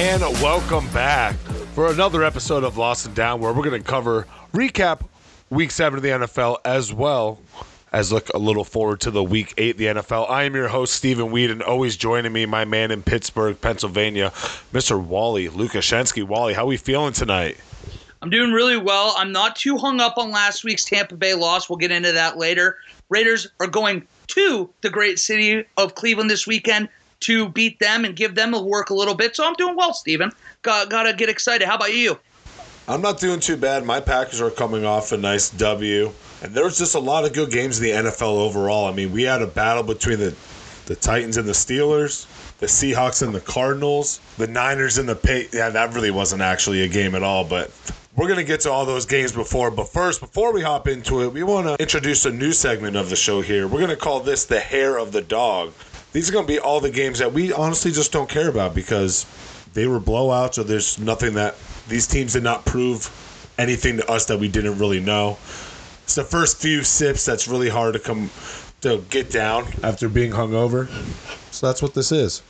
And welcome back for another episode of Lost and Down, where we're going to cover recap Week Seven of the NFL as well as look a little forward to the Week Eight of the NFL. I am your host Stephen Weed, and always joining me, my man in Pittsburgh, Pennsylvania, Mr. Wally Lukashensky. Wally, how are we feeling tonight? I'm doing really well. I'm not too hung up on last week's Tampa Bay loss. We'll get into that later. Raiders are going to the great city of Cleveland this weekend to beat them and give them a work a little bit. So I'm doing well, Steven. Got, gotta get excited. How about you? I'm not doing too bad. My Packers are coming off a nice W, and there was just a lot of good games in the NFL overall. I mean, we had a battle between the the Titans and the Steelers, the Seahawks and the Cardinals, the Niners and the. Yeah, that really wasn't actually a game at all, but we're going to get to all those games before. But first, before we hop into it, we want to introduce a new segment of the show here. We're going to call this the hair of the dog. These are going to be all the games that we honestly just don't care about because they were blowouts or there's nothing that these teams did not prove anything to us that we didn't really know. It's the first few sips that's really hard to come to get down after being hungover. So that's what this is.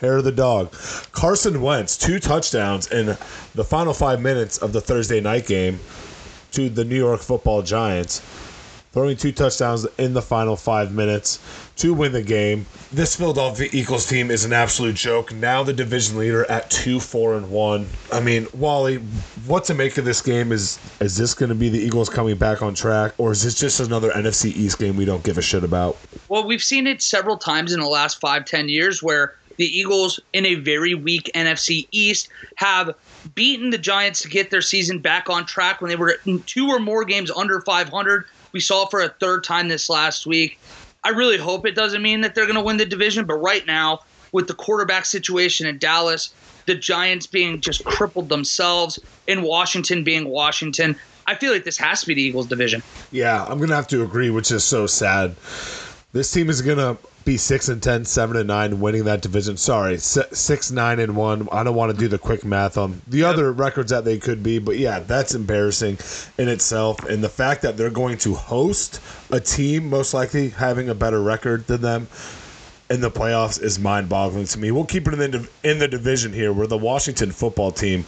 Hair of the dog. Carson Wentz, two touchdowns in the final five minutes of the Thursday night game to the New York football Giants. Throwing two touchdowns in the final five minutes to win the game. This Philadelphia Eagles team is an absolute joke. Now the division leader at two, four, and one. I mean, Wally, what to make of this game? Is is this going to be the Eagles coming back on track, or is this just another NFC East game we don't give a shit about? Well, we've seen it several times in the last five, ten years where the Eagles, in a very weak NFC East, have beaten the Giants to get their season back on track when they were two or more games under 500. We saw for a third time this last week. I really hope it doesn't mean that they're going to win the division, but right now, with the quarterback situation in Dallas, the Giants being just crippled themselves, and Washington being Washington, I feel like this has to be the Eagles division. Yeah, I'm going to have to agree, which is so sad. This team is going to be 6 and 10, 7 and 9 winning that division. Sorry, 6 9 and 1. I don't want to do the quick math on the yep. other records that they could be, but yeah, that's embarrassing in itself and the fact that they're going to host a team most likely having a better record than them in the playoffs is mind-boggling to me. We'll keep it in the in the division here where the Washington football team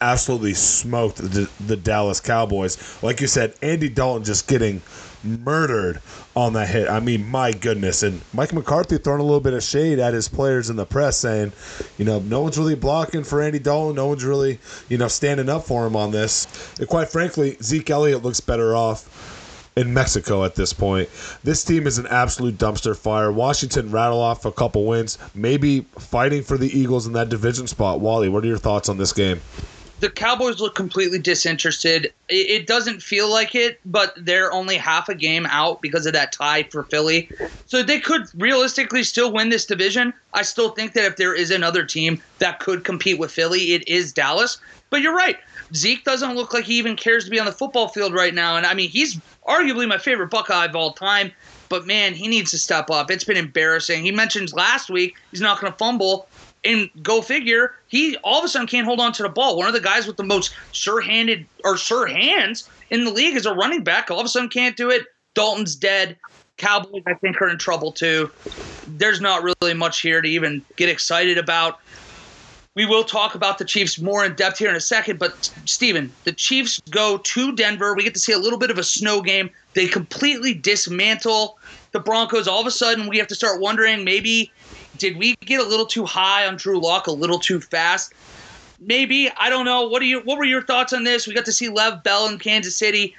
absolutely smoked the, the Dallas Cowboys. Like you said, Andy Dalton just getting murdered on that hit. I mean, my goodness. And Mike McCarthy throwing a little bit of shade at his players in the press, saying, you know, no one's really blocking for Andy Dalton. No one's really, you know, standing up for him on this. And quite frankly, Zeke Elliott looks better off in Mexico at this point. This team is an absolute dumpster fire. Washington rattle off a couple wins, maybe fighting for the Eagles in that division spot. Wally, what are your thoughts on this game? The Cowboys look completely disinterested. It, doesn't feel like it, but they're only half a game out because of that tie for Philly. So they could realistically still win this division. I still think that if there is another team that could compete with Philly, it is Dallas. But you're right. Zeke doesn't look like he even cares to be on the football field right now. And I mean, he's arguably my favorite Buckeye of all time. But man, he needs to step up. It's been embarrassing. He mentioned last week he's not going to fumble. And go figure, he all of a sudden can't hold on to the ball. One of the guys with the most sure-handed or sure hands in the league is a running back. All of a sudden can't do it. Dalton's dead. Cowboys, I think, are in trouble too. There's not really much here to even get excited about. We will talk about the Chiefs more in depth here in a second, but Steven, the Chiefs go to Denver. We get to see a little bit of a snow game. They completely dismantle the Broncos. All of a sudden, we have to start wondering maybe did we get a little too high on Drew Lock a little too fast? Maybe I don't know. What are you? What were your thoughts on this? We got to see Le'Veon Bell in Kansas City.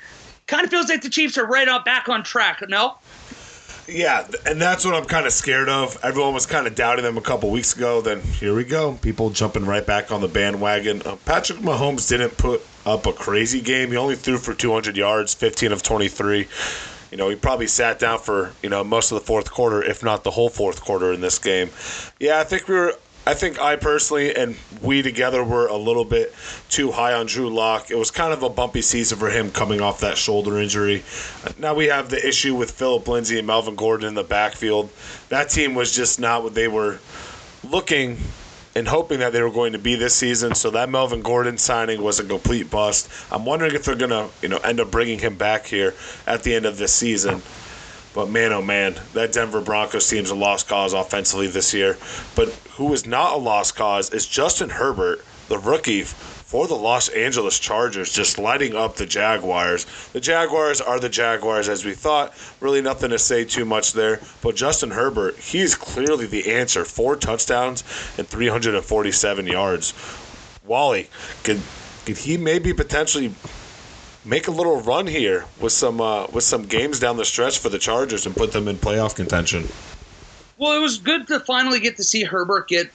Kind of feels like the Chiefs are right on back on track. No. Yeah, and that's what I'm kind of scared of. Everyone was kind of doubting them a couple weeks ago. Then here we go. People jumping right back on the bandwagon. Uh, Patrick Mahomes didn't put up a crazy game. He only threw for 200 yards, 15 of 23 you know, he probably sat down for, you know, most of the fourth quarter, if not the whole fourth quarter in this game. Yeah, I think we were I think I personally and we together were a little bit too high on Drew Lock. It was kind of a bumpy season for him coming off that shoulder injury. Now we have the issue with Phillip Lindsay and Melvin Gordon in the backfield. That team was just not what they were looking and hoping that they were going to be this season. So that Melvin Gordon signing was a complete bust. I'm wondering if they're to, you know, end up bringing him back here at the end of this season. But man, oh man, that Denver Broncos team's a lost cause offensively this year. But who is not a lost cause is Justin Herbert, the rookie for the Los Angeles Chargers, just lighting up the Jaguars. The Jaguars are the Jaguars as we thought. Really nothing to say too much there. But Justin Herbert, he's clearly the answer. Four touchdowns and 347 yards. Wally, could could he maybe potentially make a little run here with some uh, with some games down the stretch for the Chargers and put them in playoff contention? Well, it was good to finally get to see Herbert get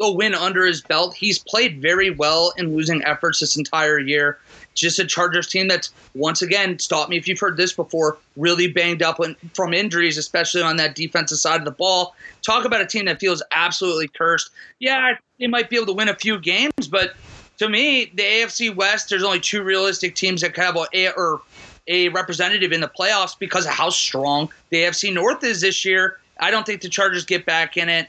a win under his belt. He's played very well in losing efforts this entire year. Just a Chargers team that's once again, stop me if you've heard this before, really banged up from injuries, especially on that defensive side of the ball. Talk about a team that feels absolutely cursed. Yeah, they might be able to win a few games, but to me, the AFC West, there's only two realistic teams that could have a or a representative in the playoffs because of how strong the AFC North is this year. I don't think the Chargers get back in it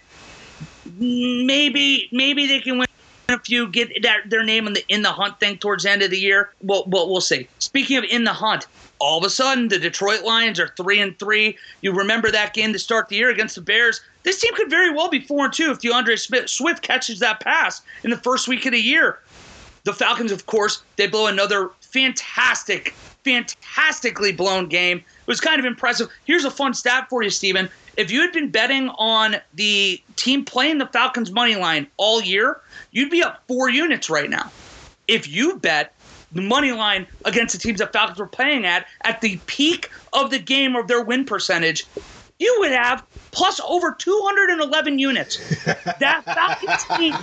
maybe maybe they can win a few, get that, their name in the in the hunt thing towards the end of the year. Well, well, we'll see. Speaking of in the hunt, all of a sudden the Detroit Lions are three and three. You remember that game to start the year against the Bears? This team could very well be four and two if D'Andre Smith, Swift catches that pass in the first week of the year. The Falcons, of course, they blow another fantastic, fantastically blown game. It was kind of impressive. Here's a fun stat for you, Steven if you had been betting on the team playing the Falcons money line all year, you'd be up four units right now. If you bet the money line against the teams that Falcons were playing at at the peak of the game of their win percentage, you would have plus over 211 units. that Falcons team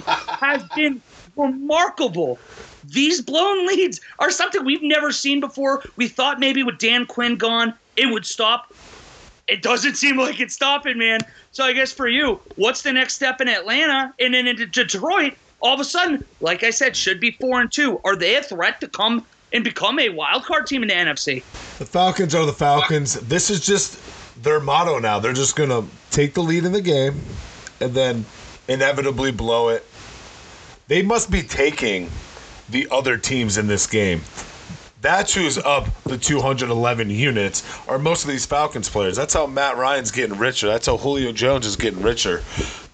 has been remarkable. These blown leads are something we've never seen before. We thought maybe with Dan Quinn gone, it would stop it doesn't seem like it's stopping, man. So I guess for you, what's the next step in Atlanta and then into Detroit? All of a sudden, like I said, should be four and two. Are they a threat to come and become a wild card team in the NFC? The Falcons are the Falcons. This is just their motto now. They're just gonna take the lead in the game and then inevitably blow it. They must be taking the other teams in this game that's who's up the 211 units are most of these Falcons players. That's how Matt Ryan's getting richer. That's how Julio Jones is getting richer.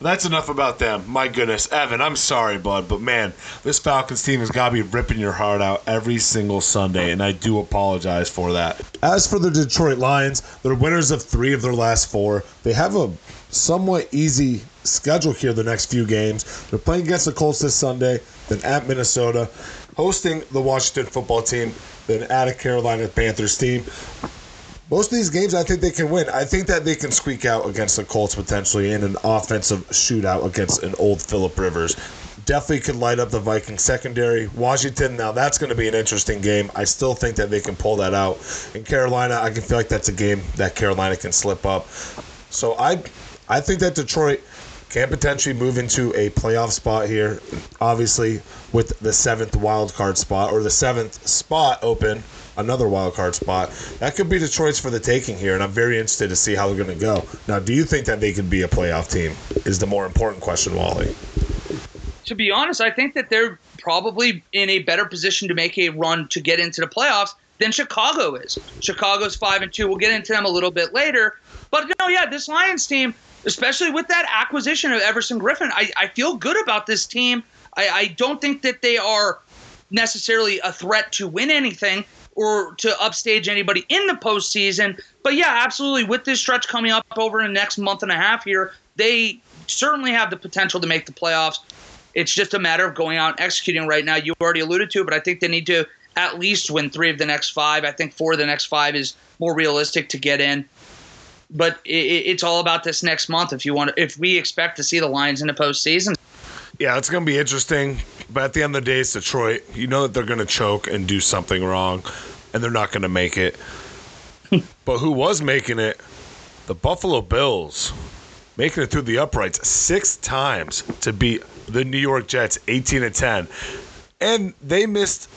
That's enough about them. My goodness, Evan, I'm sorry, bud, but man, this Falcons team has got to be ripping your heart out every single Sunday, and I do apologize for that. As for the Detroit Lions, they're winners of three of their last four. They have a somewhat easy schedule here the next few games. They're playing against the Colts this Sunday, then at Minnesota, hosting the Washington football team, then at a Carolina Panthers team. Most of these games, I think they can win. I think that they can squeak out against the Colts potentially in an offensive shootout against an old Philip Rivers. Definitely could light up the Viking secondary. Washington, now that's going to be an interesting game. I still think that they can pull that out. In Carolina, I can feel like that's a game that Carolina can slip up. So I, I think that Detroit can potentially move into a playoff spot here. Obviously, with the seventh wild card spot or the seventh spot open, another wild card spot. That could be Detroit's for the taking here, and I'm very interested to see how they're going to go. Now, do you think that they could be a playoff team? Is the more important question, Wally. To be honest, I think that they're probably in a better position to make a run to get into the playoffs than Chicago is. Chicago's five and two. We'll get into them a little bit later. But no, yeah, this Lions team especially with that acquisition of Everson Griffen, I, I feel good about this team. I, I don't think that they are necessarily a threat to win anything or to upstage anybody in the postseason. But yeah, absolutely. With this stretch coming up over the next month and a half here, they certainly have the potential to make the playoffs. It's just a matter of going out and executing right now. You already alluded to, but I think they need to at least win three of the next five. I think four of the next five is more realistic to get in but it, it's all about this next month. If you want, if we expect to see the Lions in the postseason. Yeah, it's going to be interesting. But at the end of the day, it's Detroit. You know that they're going to choke and do something wrong, and they're not going to make it. but who was making it? The Buffalo Bills making it through the uprights six times to beat the New York Jets 18 to 10. And they missed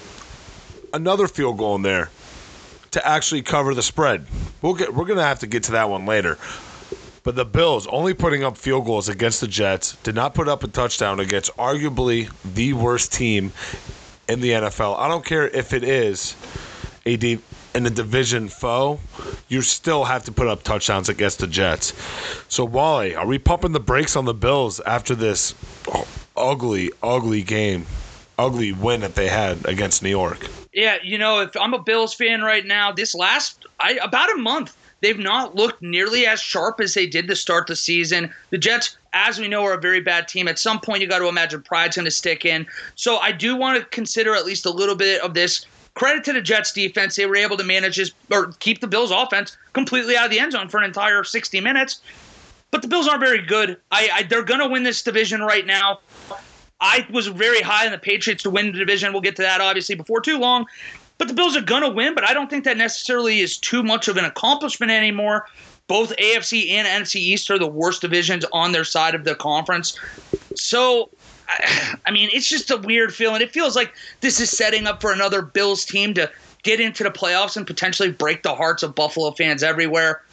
another field goal in there to actually cover the spread. We'll get we're gonna have to get to that one later. But the Bills only putting up field goals against the Jets did not put up a touchdown against arguably the worst team in the NFL. I don't care if it is a de- and a division foe, you still have to put up touchdowns against the Jets. So, Wally, are we pumping the brakes on the Bills after this ugly, ugly game, ugly win that they had against New York? Yeah, you know, if I'm a Bills fan right now, this last I, about a month, they've not looked nearly as sharp as they did to start the season. The Jets, as we know, are a very bad team. At some point, you got to imagine pride's going to stick in. So I do want to consider at least a little bit of this. Credit to the Jets defense; they were able to manage this or keep the Bills' offense completely out of the end zone for an entire 60 minutes. But the Bills aren't very good. I, I they're going to win this division right now. I was very high on the Patriots to win the division. We'll get to that obviously before too long. But the Bills are going to win, but I don't think that necessarily is too much of an accomplishment anymore. Both AFC and NFC East are the worst divisions on their side of the conference. So, I mean, it's just a weird feeling. It feels like this is setting up for another Bills team to get into the playoffs and potentially break the hearts of Buffalo fans everywhere.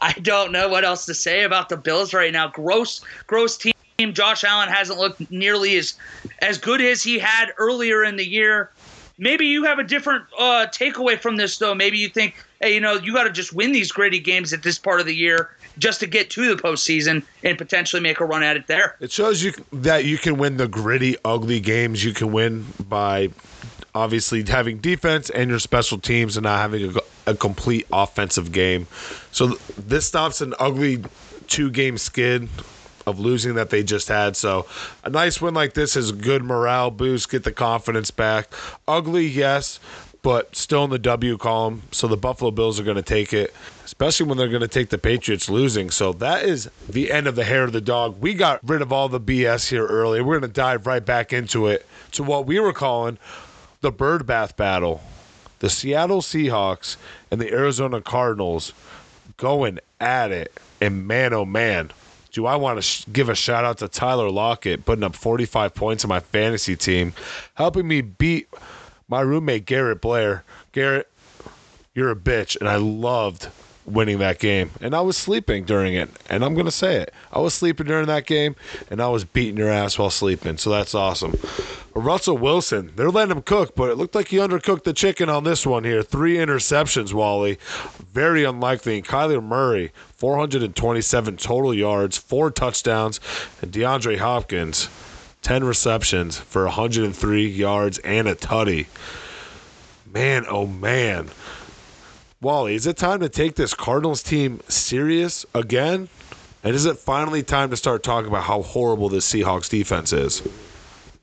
I don't know what else to say about the Bills right now. Gross, gross team. Josh Allen hasn't looked nearly as as good as he had earlier in the year. Maybe you have a different uh, takeaway from this, though. Maybe you think, hey, you know, you got to just win these gritty games at this part of the year just to get to the postseason and potentially make a run at it there. It shows you that you can win the gritty, ugly games. You can win by obviously having defense and your special teams and not having a, a complete offensive game. So this stops an ugly two game skid of losing that they just had. So a nice win like this is a good morale boost, get the confidence back. Ugly, yes, but still in the W column. So the Buffalo Bills are going to take it, especially when they're going to take the Patriots losing. So that is the end of the hair of the dog. We got rid of all the BS here earlier. We're going to dive right back into it to what we were calling the bird bath battle. The Seattle Seahawks and the Arizona Cardinals going at it. And man, oh man, do I want to sh- give a shout out to Tyler Lockett, putting up 45 points on my fantasy team, helping me beat my roommate Garrett Blair. Garrett, you're a bitch, and I loved winning that game. And I was sleeping during it, and I'm going to say it. I was sleeping during that game, and I was beating your ass while sleeping, so that's awesome. Russell Wilson, they're letting him cook, but it looked like he undercooked the chicken on this one here. Three interceptions, Wally. Very unlikely. And Kyler Murray, 427 total yards, four touchdowns, and DeAndre Hopkins, 10 receptions for 103 yards and a tutty. Man, oh man. Wally, is it time to take this Cardinals team serious again? And is it finally time to start talking about how horrible this Seahawks defense is?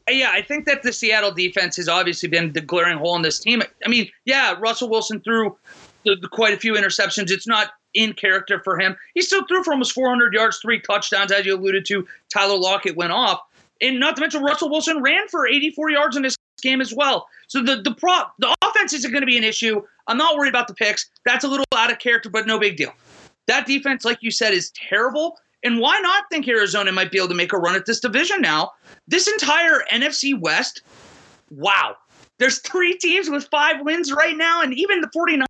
Yeah, I think that the Seattle defense has obviously been the glaring hole in this team. I mean, yeah, Russell Wilson threw quite a few interceptions. It's not in character for him. He still threw for almost 400 yards, three touchdowns, as you alluded to. Tyler Lockett went off. And not to mention, Russell Wilson ran for 84 yards in this game as well. So the the pro, the offense isn't going to be an issue. I'm not worried about the picks. That's a little out of character, but no big deal. That defense, like you said, is terrible. And why not think Arizona might be able to make a run at this division now? This entire NFC West, wow. There's three teams with five wins right now, and even the 49ers,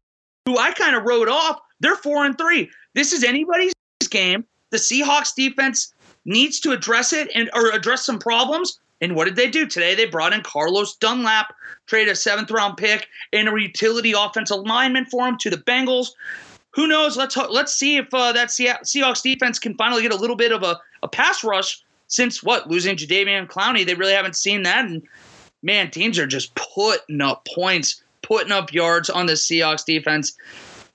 who I kind of wrote off, they're four and three. This is anybody's game. The Seahawks defense needs to address it and or address some problems. And what did they do today? They brought in Carlos Dunlap, traded a seventh round pick and a utility offensive lineman for him to the Bengals. Who knows? Let's let's see if uh, that Seahawks defense can finally get a little bit of a, a pass rush. Since what losing Jadeveon Clowney, they really haven't seen that. And man, teams are just putting up points, putting up yards on the Seahawks defense.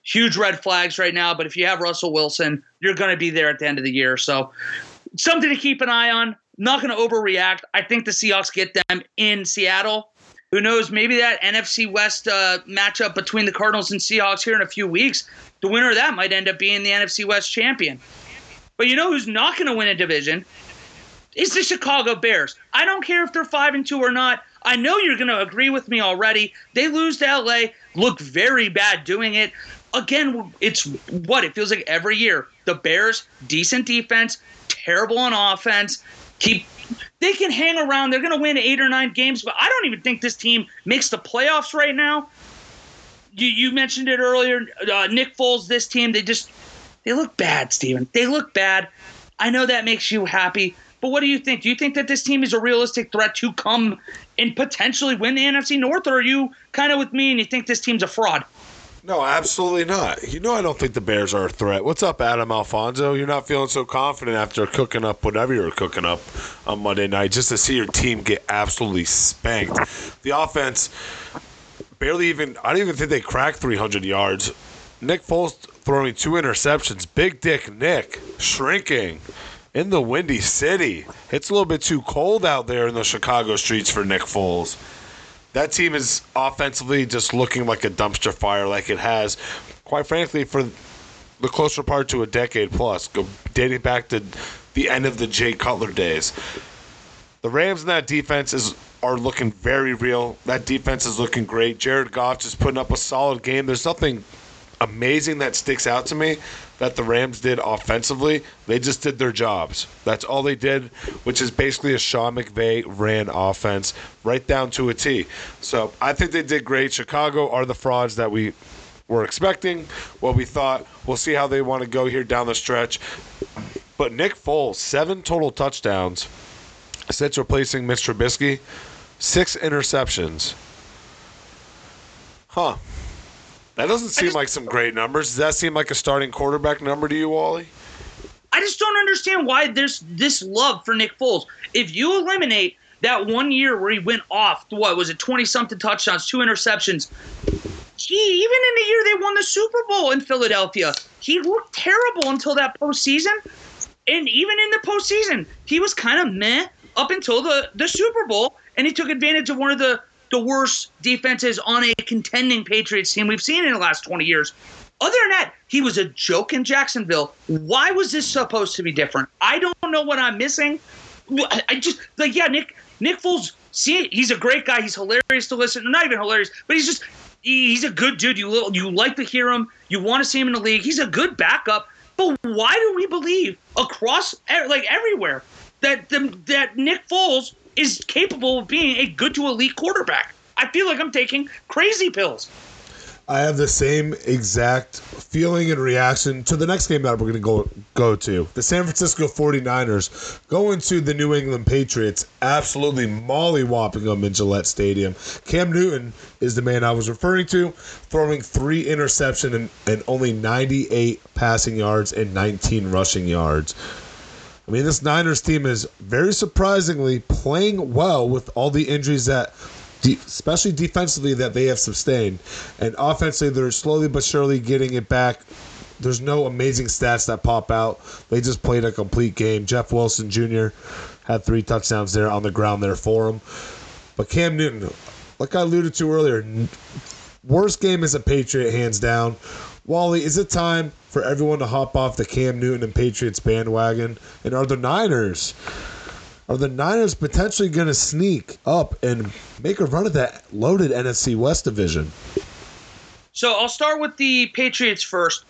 Huge red flags right now. But if you have Russell Wilson, you're going to be there at the end of the year. So something to keep an eye on. Not going to overreact. I think the Seahawks get them in Seattle. Who knows? Maybe that NFC West uh, matchup between the Cardinals and Seahawks here in a few weeks, the winner of that might end up being the NFC West champion. But you know who's not going to win a division? It's the Chicago Bears. I don't care if they're five and two or not. I know you're going to agree with me already. They lose to LA, look very bad doing it. Again, it's what it feels like every year. The Bears, decent defense, terrible on offense. Keep they can hang around. They're going to win eight or nine games, but I don't even think this team makes the playoffs right now. You, you mentioned it earlier. Uh, Nick Foles, this team, they just they look bad, Steven. They look bad. I know that makes you happy, but what do you think? Do you think that this team is a realistic threat to come and potentially win the NFC North, or are you kind of with me and you think this team's a fraud? No, absolutely not. You know, I don't think the Bears are a threat. What's up, Adam Alfonso? You're not feeling so confident after cooking up whatever you're cooking up on Monday night just to see your team get absolutely spanked. The offense barely even, I don't even think they cracked 300 yards. Nick Foles throwing two interceptions. Big Dick Nick shrinking in the Windy City. It's a little bit too cold out there in the Chicago streets for Nick Foles. That team is offensively just looking like a dumpster fire, like it has, quite frankly, for the closer part to a decade plus, dating back to the end of the Jay Cutler days. The Rams and that defense is are looking very real. That defense is looking great. Jared Goff just putting up a solid game. There's nothing amazing that sticks out to me that the Rams did offensively. They just did their jobs. That's all they did, which is basically a Sean McVay ran offense right down to a T. So I think they did great. Chicago are the frauds that we were expecting, what we thought. We'll see how they want to go here down the stretch. But Nick Foles, seven total touchdowns since replacing Mitch Trubisky, six interceptions. Huh. That doesn't seem just, like some great numbers. Does that seem like a starting quarterback number to you, Wally? I just don't understand why there's this love for Nick Foles. If you eliminate that one year where he went off, what was it, 20 something touchdowns, two interceptions, Gee, even in the year they won the Super Bowl in Philadelphia, he looked terrible until that postseason. And even in the postseason, he was kind of meh up until the, the Super Bowl, and he took advantage of one of the the worst defenses on a contending Patriots team we've seen in the last 20 years. Other than that, he was a joke in Jacksonville. Why was this supposed to be different? I don't know what I'm missing. I just like yeah, Nick Nick Foles. See, he's a great guy. He's hilarious to listen. Not even hilarious, but he's just he's a good dude. You you like to hear him. You want to see him in the league. He's a good backup. But why do we believe across like everywhere that the, that Nick Foles is capable of being a good to elite quarterback. I feel like I'm taking crazy pills. I have the same exact feeling and reaction to the next game that we're going to go go to. The San Francisco 49ers going to the New England Patriots, absolutely mollywhopping them in Gillette Stadium. Cam Newton is the man I was referring to, throwing three interception and, and only 98 passing yards and 19 rushing yards. I mean, this Niners team is very surprisingly playing well with all the injuries that, especially defensively, that they have sustained. And offensively, they're slowly but surely getting it back. There's no amazing stats that pop out. They just played a complete game. Jeff Wilson Jr. had three touchdowns there on the ground there for him. But Cam Newton, like I alluded to earlier, worst game as a Patriot, hands down. Wally, is it time for everyone to hop off the Cam Newton and Patriots bandwagon? And are the Niners are the Niners potentially going to sneak up and make a run at that loaded NFC West division? So I'll start with the Patriots first.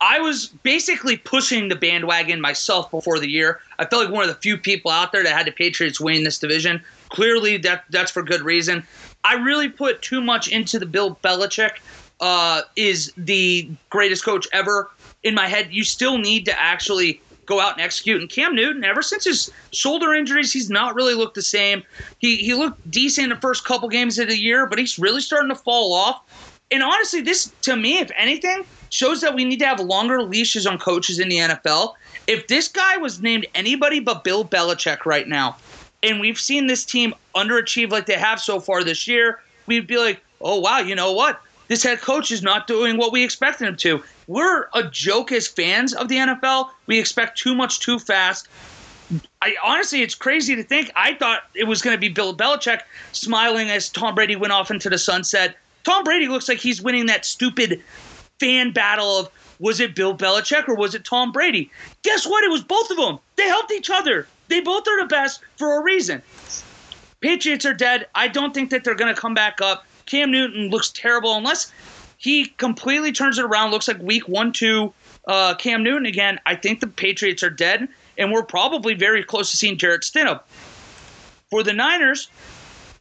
I was basically pushing the bandwagon myself before the year. I felt like one of the few people out there that had the Patriots winning this division. Clearly, that that's for good reason. I really put too much into the Bill Belichick uh, is the greatest coach ever in my head. You still need to actually go out and execute. And Cam Newton, ever since his shoulder injuries, he's not really looked the same. He he looked decent the first couple games of the year, but he's really starting to fall off. And honestly, this to me, if anything, shows that we need to have longer leashes on coaches in the NFL. If this guy was named anybody but Bill Belichick right now, and we've seen this team underachieve like they have so far this year, we'd be like, oh wow, you know what? This head coach is not doing what we expected him to. We're a joke as fans of the NFL. We expect too much too fast. I honestly, it's crazy to think. I thought it was going to be Bill Belichick smiling as Tom Brady went off into the sunset. Tom Brady looks like he's winning that stupid fan battle of was it Bill Belichick or was it Tom Brady? Guess what? It was both of them. They helped each other. They both are the best for a reason. Patriots are dead. I don't think that they're going to come back up. Cam Newton looks terrible unless he completely turns it around. Looks like week one, two, uh, Cam Newton again. I think the Patriots are dead, and we're probably very close to seeing Jarrett Stidham. For the Niners,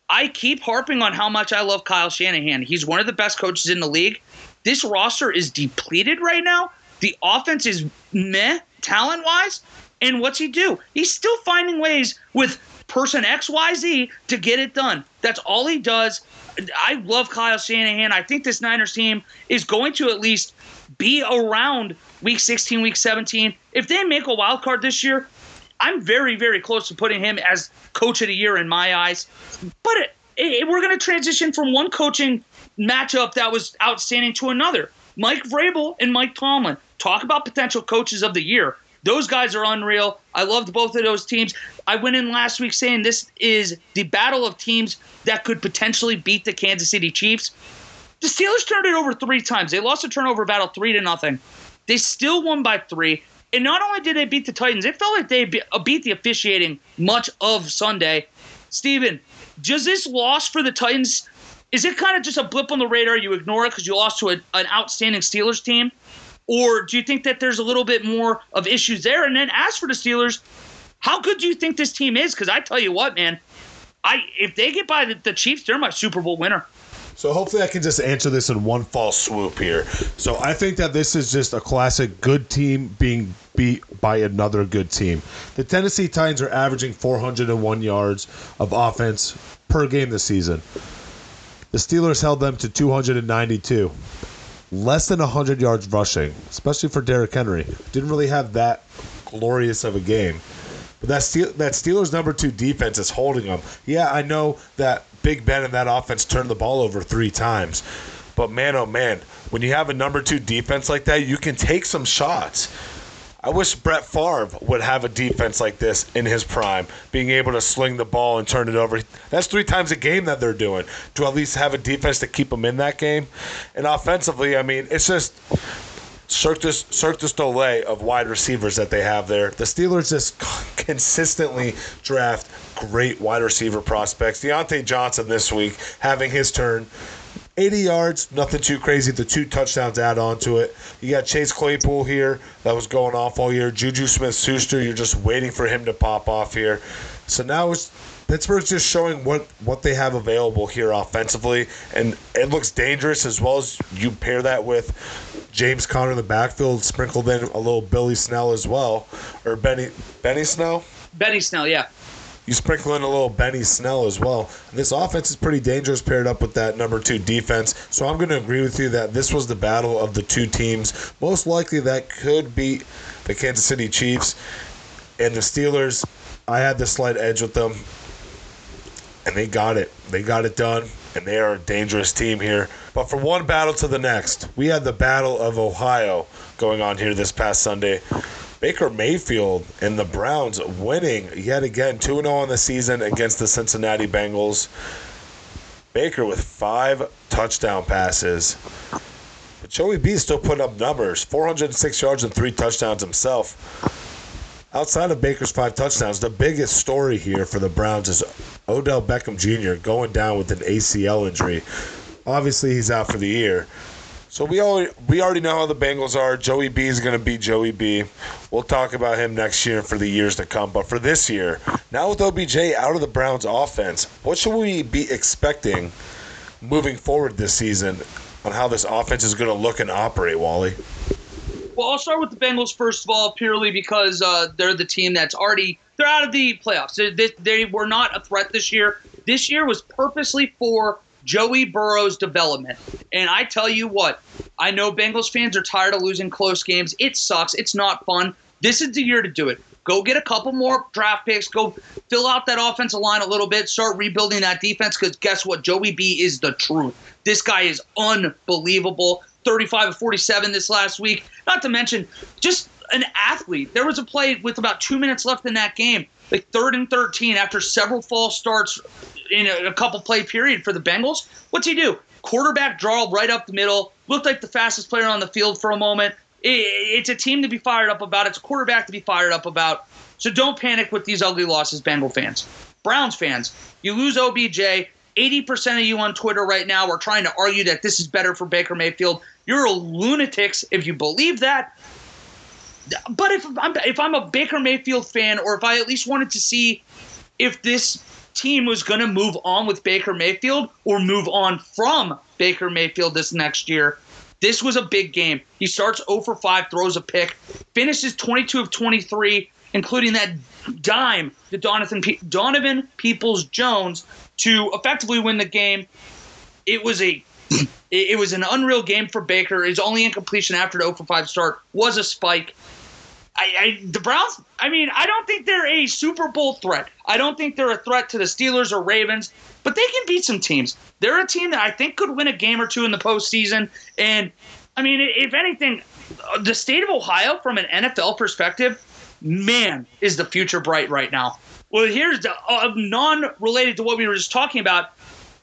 I keep harping on how much I love Kyle Shanahan. He's one of the best coaches in the league. This roster is depleted right now. The offense is meh talent wise. And what's he do? He's still finding ways with person XYZ to get it done. That's all he does. I love Kyle Shanahan. I think this Niners team is going to at least be around week 16, week 17. If they make a wild card this year, I'm very, very close to putting him as coach of the year in my eyes. But it, it, we're going to transition from one coaching matchup that was outstanding to another. Mike Vrabel and Mike Tomlin. Talk about potential coaches of the year. Those guys are unreal. I loved both of those teams. I went in last week saying this is the battle of teams that could potentially beat the Kansas City Chiefs. The Steelers turned it over three times. They lost a turnover battle three to nothing. They still won by three. And not only did they beat the Titans, it felt like they uh, beat the officiating much of Sunday. Steven, does this loss for the Titans, is it kind of just a blip on the radar? You ignore it because you lost to a, an outstanding Steelers team? Or do you think that there's a little bit more of issues there? And then as for the Steelers, how good do you think this team is? Because I tell you what, man, I if they get by the, the Chiefs, they're my Super Bowl winner. So hopefully I can just answer this in one fall swoop here. So I think that this is just a classic good team being beat by another good team. The Tennessee Titans are averaging 401 yards of offense per game this season. The Steelers held them to 292 less than 100 yards rushing, especially for Derrick Henry. Didn't really have that glorious of a game. But that Steel, that Steelers number two defense is holding them. Yeah, I know that Big Ben and that offense turned the ball over three times. But man, oh man, when you have a number two defense like that, you can take some shots. I wish Brett Favre would have a defense like this in his prime, being able to sling the ball and turn it over. That's three times a game that they're doing. To at least have a defense to keep them in that game. And offensively, I mean, it's just Cirque du, Soleil of wide receivers that they have there. The Steelers just consistently draft great wide receiver prospects. Diontae Johnson this week having his turn. 80 yards, nothing too crazy. The two touchdowns add on to it. You got Chase Claypool here that was going off all year. Juju Smith Schuster, you're just waiting for him to pop off here. So now it's Pittsburgh's just showing what, what they have available here offensively, and it looks dangerous as well as you pair that with James Conner in the backfield, sprinkled in a little Billy Snell as well, or Benny Benny Snell. Benny Snell, yeah you sprinkle in a little Benny Snell as well. This offense is pretty dangerous paired up with that number two defense. So I'm going to agree with you that this was the battle of the two teams. Most likely that could beat the Kansas City Chiefs and the Steelers. I had the slight edge with them, and they got it. They got it done, and they are a dangerous team here. But from one battle to the next, we had the Battle of Ohio going on here this past Sunday. Baker Mayfield and the Browns winning yet again 2 0 on the season against the Cincinnati Bengals. Baker with five touchdown passes. But Joey B still putting up numbers 406 yards and three touchdowns himself. Outside of Baker's five touchdowns, the biggest story here for the Browns is Odell Beckham Jr. going down with an ACL injury. Obviously, he's out for the year. So we already we already know how the Bengals are. Joey B is going to be Joey B. We'll talk about him next year for the years to come. But for this year, now with OBJ out of the Browns offense, what should we be expecting moving forward this season on how this offense is going to look and operate, Wally? Well, I'll start with the Bengals first of all, purely because uh, they're the team that's already they're out of the playoffs. They, they were not a threat this year. This year was purposely for Joey Burrow's development. And I tell you what, I know Bengals fans are tired of losing close games. It sucks. It's not fun. This is the year to do it. Go get a couple more draft picks. Go fill out that offensive line a little bit. Start rebuilding that defense because guess what? Joey B is the truth. This guy is unbelievable. 35 of 47 this last week. Not to mention, just an athlete. There was a play with about two minutes left in that game, like third and 13 after several false starts in a, a couple play period for the Bengals. What's he do? Quarterback draw right up the middle, looked like the fastest player on the field for a moment. It, it's a team to be fired up about. It's a quarterback to be fired up about. So don't panic with these ugly losses, Bengal fans. Browns fans, you lose OBJ. 80% of you on Twitter right now are trying to argue that this is better for Baker Mayfield. You're a lunatics if you believe that. But if I'm if I'm a Baker Mayfield fan, or if I at least wanted to see if this team was going to move on with Baker Mayfield or move on from Baker Mayfield this next year. This was a big game. He starts 0 for 5, throws a pick, finishes 22 of 23, including that dime to Donovan, Donovan Peoples Jones to effectively win the game. It was a it, was an unreal game for Baker. His only incompletion after the 0 for 5 start was a spike. I, I, the Browns. I mean, I don't think they're a Super Bowl threat. I don't think they're a threat to the Steelers or Ravens, but they can beat some teams. They're a team that I think could win a game or two in the postseason. And I mean, if anything, the state of Ohio, from an NFL perspective, man, is the future bright right now. Well, here's the uh, non-related to what we were just talking about.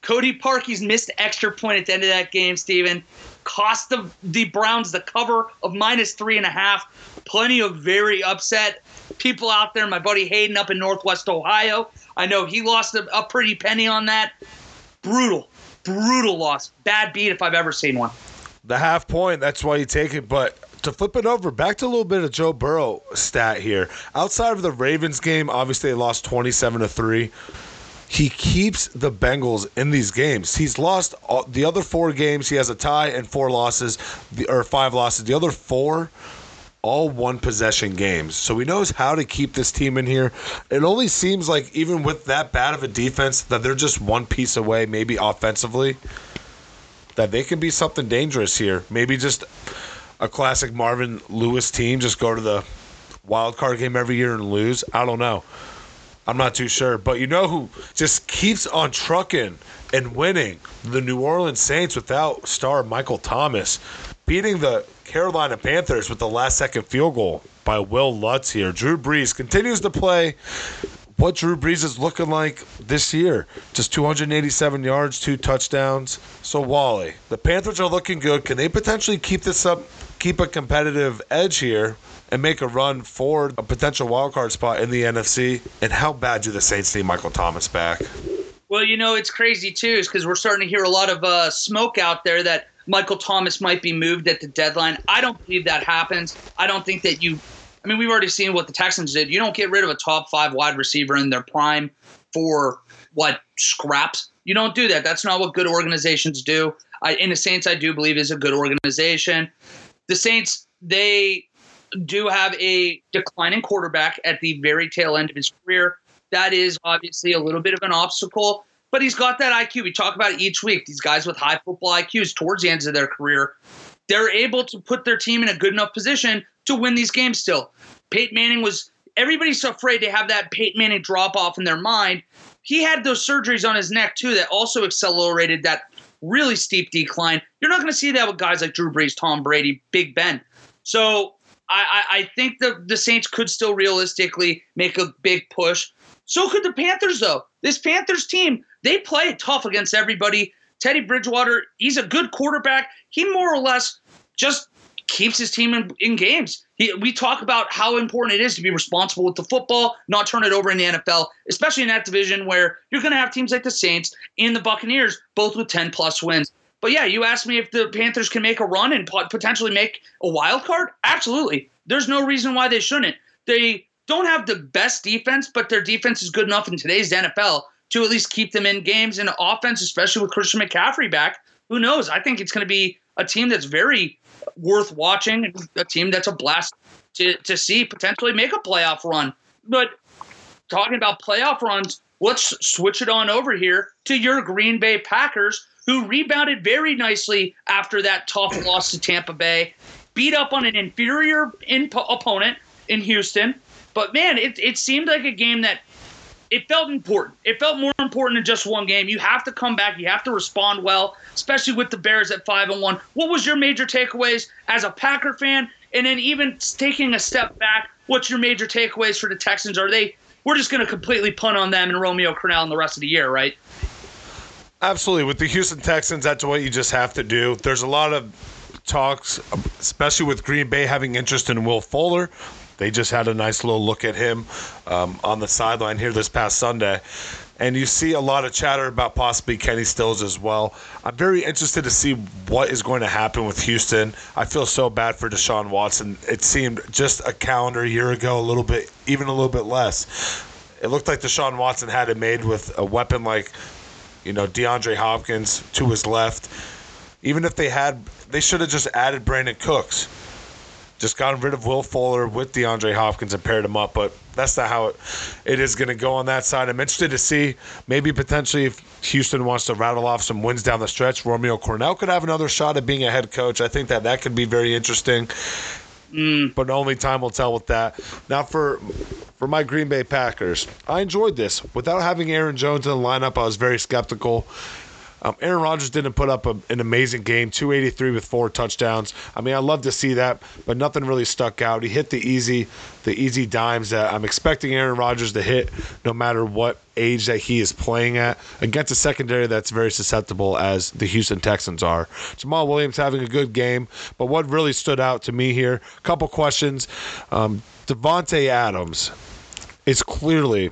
Cody Parkey's missed extra point at the end of that game, Steven. Cost the, the Browns the cover of minus three and a half. Plenty of very upset people out there. My buddy Hayden up in Northwest Ohio. I know he lost a, a pretty penny on that. Brutal, brutal loss. Bad beat if I've ever seen one. The half point, that's why you take it. But to flip it over, back to a little bit of Joe Burrow stat here. Outside of the Ravens game, obviously they lost 27 to 3 he keeps the Bengals in these games. He's lost all, the other four games. He has a tie and four losses, the, or five losses. The other four, all one possession games. So he knows how to keep this team in here. It only seems like even with that bad of a defense, that they're just one piece away, maybe offensively, that they can be something dangerous here. Maybe just a classic Marvin Lewis team, just go to the wild card game every year and lose. I don't know. I'm not too sure, but you know who just keeps on trucking and winning? The New Orleans Saints without star Michael Thomas, beating the Carolina Panthers with the last second field goal by Wil Lutz here. Drew Brees continues to play what Drew Brees is looking like this year. Just 287 yards, two touchdowns. So Wally, the Panthers are looking good. Can they potentially keep this up, keep a competitive edge here? and make a run for a potential wild card spot in the NFC? And how bad do the Saints need Michael Thomas back? Well, you know, it's crazy too, is because we're starting to hear a lot of uh, smoke out there that Michael Thomas might be moved at the deadline. I don't believe that happens. I don't think that you. I mean, we've already seen what the Texans did. You don't get rid of a top five wide receiver in their prime for what scraps. You don't do that. That's not what good organizations do. I, in the Saints, I do believe is a good organization. The Saints, they do have a declining quarterback at the very tail end of his career. That is obviously a little bit of an obstacle, but he's got that IQ. We talk about it each week. These guys with high football IQs towards the ends of their career, they're able to put their team in a good enough position to win these games still. Peyton Manning was, everybody's afraid to have that Peyton Manning drop off in their mind. He had those surgeries on his neck too that also accelerated that really steep decline. You're not going to see that with guys like Drew Brees, Tom Brady, Big Ben. So I, I think the, the Saints could still realistically make a big push. So could the Panthers, though. This Panthers team, they play tough against everybody. Teddy Bridgewater, he's a good quarterback. He more or less just keeps his team in, in games. He, we talk about how important it is to be responsible with the football, not turn it over in the NFL, especially in that division where you're going to have teams like the Saints and the Buccaneers, both with 10 plus wins. But yeah, you asked me if the Panthers can make a run and potentially make a wild card. Absolutely. There's no reason why they shouldn't. They don't have the best defense, but their defense is good enough in today's NFL to at least keep them in games and offense, especially with Christian McCaffrey back. Who knows? I think it's going to be a team that's very worth watching, a team that's a blast to, to see potentially make a playoff run. But talking about playoff runs, let's switch it on over here to your Green Bay Packers, who rebounded very nicely after that tough loss to Tampa Bay, beat up on an inferior in- opponent in Houston. But man, it, it seemed like a game that it felt important. It felt more important than just one game. You have to come back. You have to respond well, especially with the Bears at five and one. What was your major takeaways as a Packer fan? And then even taking a step back, what's your major takeaways for the Texans? Are they we're just going to completely punt on them and Romeo Crennel in the rest of the year, right? Absolutely. With the Houston Texans, that's what you just have to do. There's a lot of talks, especially with Green Bay having interest in Will Fuller. They just had a nice little look at him um, on the sideline here this past Sunday. And you see a lot of chatter about possibly Kenny Stills as well. I'm very interested to see what is going to happen with Houston. I feel so bad for Deshaun Watson. It seemed just a calendar year ago, a little bit, even a little bit less. It looked like Deshaun Watson had it made with a weapon like you know, DeAndre Hopkins to his left. Even if they had, they should have just added Brandin Cooks. Just got rid of Will Fuller with DeAndre Hopkins and paired him up, but that's not how it, it is going to go on that side. I'm interested to see maybe potentially if Houston wants to rattle off some wins down the stretch, Romeo Crennel could have another shot at being a head coach. I think that that could be very interesting. Mm. But only time will tell with that. Now for for my Green Bay Packers, I enjoyed this. Without having Aaron Jones in the lineup, I was very skeptical. Um, Aaron Rodgers didn't put up a, an amazing game, 283 with four touchdowns. I mean, I love to see that, but nothing really stuck out. He hit the easy, the easy dimes that I'm expecting Aaron Rodgers to hit, no matter what age that he is playing at, against a secondary that's very susceptible as the Houston Texans are. Jamaal Williams having a good game, but what really stood out to me here, a couple questions. Um, Davante Adams is clearly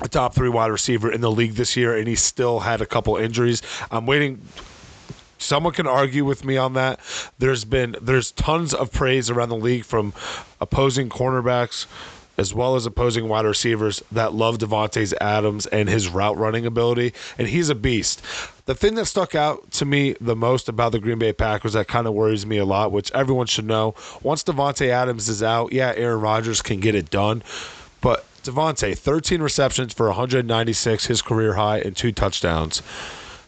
a top three wide receiver in the league this year, and he still had a couple injuries. I'm waiting. Someone can argue with me on that. There's been there's tons of praise around the league from opposing cornerbacks as well as opposing wide receivers that love Davante Adams and his route running ability, and he's a beast. The thing that stuck out to me the most about the Green Bay Packers that kind of worries me a lot, which everyone should know, once Davante Adams is out, yeah, Aaron Rodgers can get it done, but Davante, 13 receptions for 196, his career high, and two touchdowns.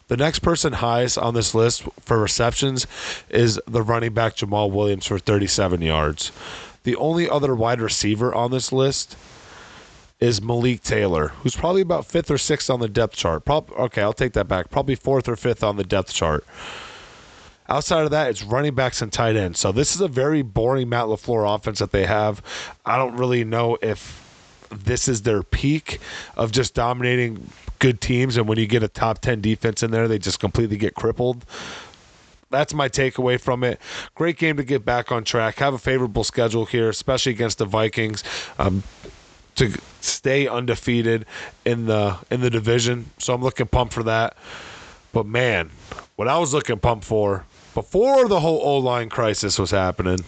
The next person highest on this list for receptions is the running back Jamaal Williams for 37 yards. The only other wide receiver on this list is Malik Taylor, who's probably about fifth or sixth on the depth chart. Prob- okay, I'll take that back. Probably fourth or fifth on the depth chart. Outside of that, it's running backs and tight ends. So this is a very boring Matt LaFleur offense that they have. I don't really know if this is their peak of just dominating good teams. And when you get a top 10 defense in there, they just completely get crippled. That's my takeaway from it. Great game to get back on track. Have a favorable schedule here, especially against the Vikings. Um, to stay undefeated in the in the division. So I'm looking pumped for that. But man, what I was looking pumped for before the whole O line crisis was happening,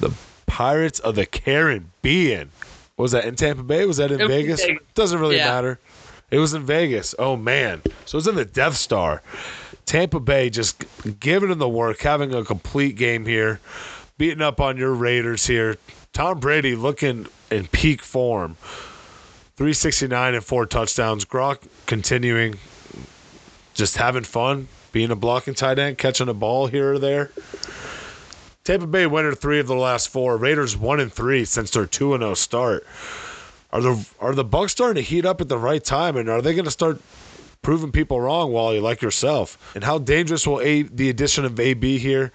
the Pirates of the Caribbean was that in Tampa Bay? Was that in Vegas? Vegas? Doesn't really yeah. matter. It was in Vegas. Oh man. So it was in the Death Star. Tampa Bay just giving them the work, having a complete game here, beating up on your Raiders here. Tom Brady looking in peak form. 369 and four touchdowns. Gronk continuing just having fun, being a blocking tight end, catching a ball here or there. Tampa Bay winner three of the last four. Raiders one and three since their two and zero oh start. Are the are the Bucs starting to heat up at the right time, and are they going to start proving people wrong, Wally, like yourself? And how dangerous will a, the addition of AB here?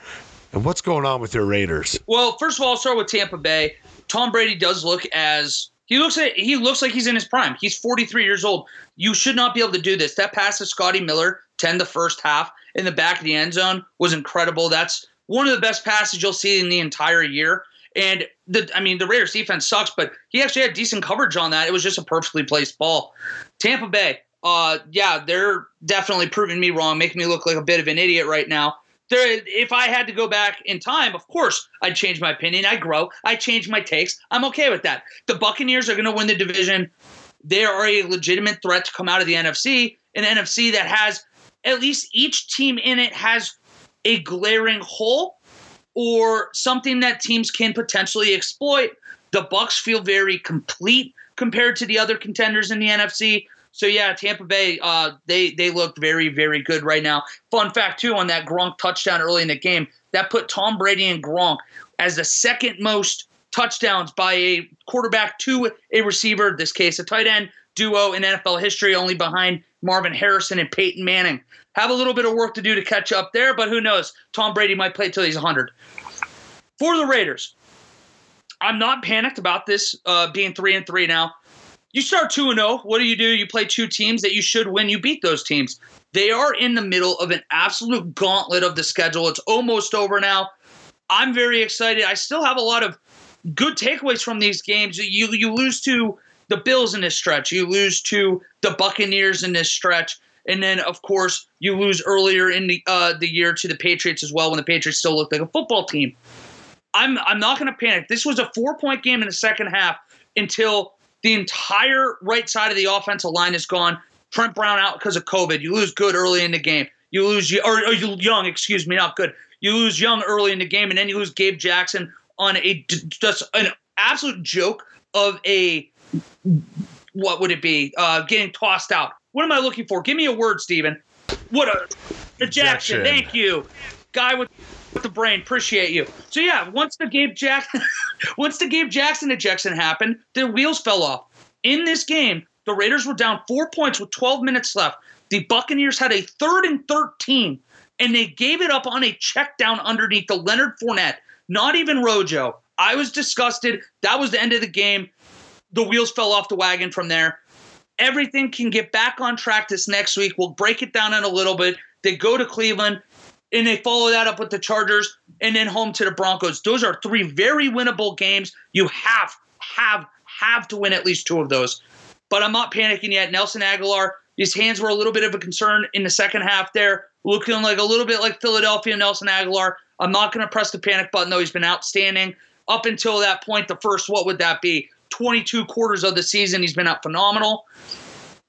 And what's going on with your Raiders? Well, first of all, I'll start with Tampa Bay. Tom Brady does look as he looks at he looks like he's in his prime. He's 43 years old. You should not be able to do this. That pass to Scotty Miller, 10 the first half in the back of the end zone was incredible. That's one of the best passes you'll see in the entire year. And the, I mean, the Raiders defense sucks, but he actually had decent coverage on that. It was just a perfectly placed ball. Tampa Bay, uh, yeah, they're definitely proving me wrong, making me look like a bit of an idiot right now. There, if I had to go back in time, of course, I'd change my opinion. I grow. I change my takes. I'm okay with that. The Buccaneers are going to win the division. They are a legitimate threat to come out of the NFC, an NFC that has at least each team in it has a glaring hole or something that teams can potentially exploit. The Bucks feel very complete compared to the other contenders in the NFC. So yeah, Tampa Bay, uh, they they look very very good right now. Fun fact too on that Gronk touchdown early in the game that put Tom Brady and Gronk as the second most touchdowns by a quarterback to a receiver. This case, a tight end duo in NFL history, only behind Marvin Harrison and Peyton Manning. Have a little bit of work to do to catch up there, but who knows? Tom Brady might play till he's 100. For the Raiders, I'm not panicked about this uh, being 3 and 3 now. You start 2 and 0. What do you do? You play two teams that you should win. You beat those teams. They are in the middle of an absolute gauntlet of the schedule. It's almost over now. I'm very excited. I still have a lot of good takeaways from these games. You you lose to the Bills in this stretch. You lose to the Buccaneers in this stretch. And then, of course, you lose earlier in the uh, the year to the Patriots as well, when the Patriots still looked like a football team. I'm I'm not going to panic. This was a four point game in the second half until the entire right side of the offensive line is gone. Trent Brown out because of COVID. You lose good early in the game. You lose or, or you Young, excuse me, not good. You lose Young early in the game, and then you lose Gabe Jackson on a just an absolute joke of a what would it be? Uh, getting tossed out. What am I looking for? Give me a word, Steven. What a ejection. Ejection. Thank you, guy with with the brain. Appreciate you. So yeah, once the Gabe Jackson, once the Gabe Jackson ejection happened, their wheels fell off. In this game, the Raiders were down four points with 12 minutes left. The Buccaneers had a third and 13, and they gave it up on a check down underneath the Leonard Fournette. Not even Rojo. I was disgusted. That was the end of the game. The wheels fell off the wagon from there. Everything can get back on track this next week. We'll break it down in a little bit. They go to Cleveland and they follow that up with the Chargers and then home to the Broncos. Those are three very winnable games. You have, have, have to win at least two of those. But I'm not panicking yet. Nelson Agholor, his hands were a little bit of a concern in the second half there, looking like a little bit like Philadelphia Nelson Agholor. I'm not going to press the panic button, though. He's been outstanding up until that point. The first, what would that be? 22 quarters of the season. He's been out phenomenal.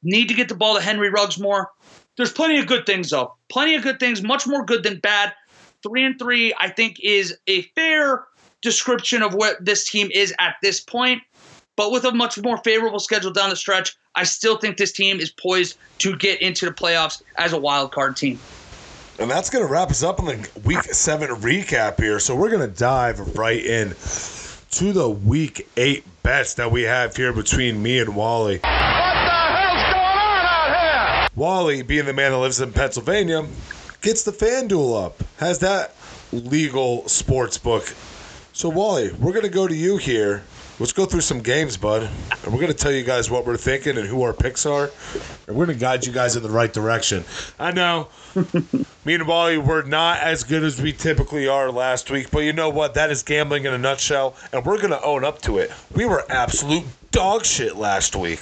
Need to get the ball to Henry Ruggs more. There's plenty of good things, though. Plenty of good things, much more good than bad. Three and three, I think, is a fair description of what this team is at this point. But with a much more favorable schedule down the stretch, I still think this team is poised to get into the playoffs as a wild card team. And that's going to wrap us up on the week seven recap here. So we're going to dive right in to the week eight bets that we have here between me and Wally. What the hell's going on out here? Wally, being the man that lives in Pennsylvania, gets the FanDuel up, has that legal sports book. So, Wally, we're going to go to you here. Let's go through some games, bud. And we're going to tell you guys what we're thinking and who our picks are. And we're going to guide you guys in the right direction. I know me and Wally were not as good as we typically are last week, but you know what? That is gambling in a nutshell, and we're going to own up to it. We were absolute dog shit last week.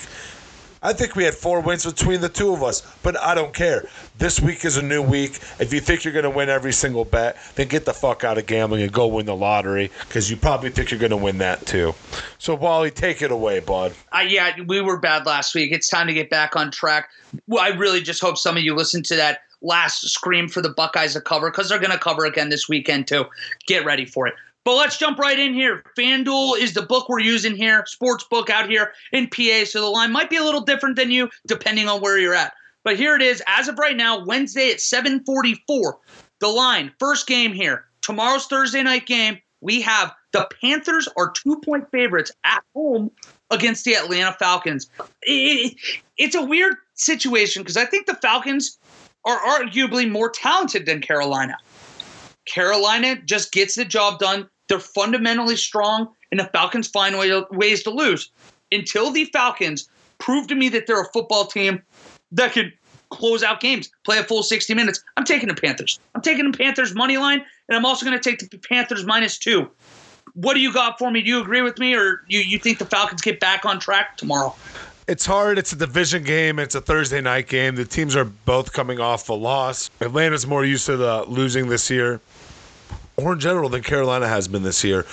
I think we had four wins between the two of us, but I don't care. This week is a new week. If you think you're going to win every single bet, then get the fuck out of gambling and go win the lottery because you probably think you're going to win that too. So, Wally, take it away, bud. Uh, yeah, we were bad last week. It's time to get back on track. I really just hope some of you listen to that last scream for the Buckeyes to cover because they're going to cover again this weekend too. Get ready for it. But let's jump right in here. FanDuel is the book we're using here, sports book out here in PA. So the line might be a little different than you, depending on where you're at. But here it is, as of right now, Wednesday at 7:44. The line, first game here. Tomorrow's Thursday night game. We have the Panthers are two-point favorites at home against the Atlanta Falcons. It- it's a weird situation because I think the Falcons are arguably more talented than Carolina. Carolina just gets the job done. They're fundamentally strong, and the Falcons find way, ways to lose. Until the Falcons prove to me that they're a football team that can close out games, play a full 60 minutes, I'm taking the Panthers. I'm taking the Panthers money line, and I'm also going to take the Panthers minus two. What do you got for me? Do you agree with me, or you, you think the Falcons get back on track tomorrow? It's hard. It's a division game. It's a Thursday night game. The teams are both coming off a loss. Atlanta's more used to the losing this year, or in general, than Carolina has been this year.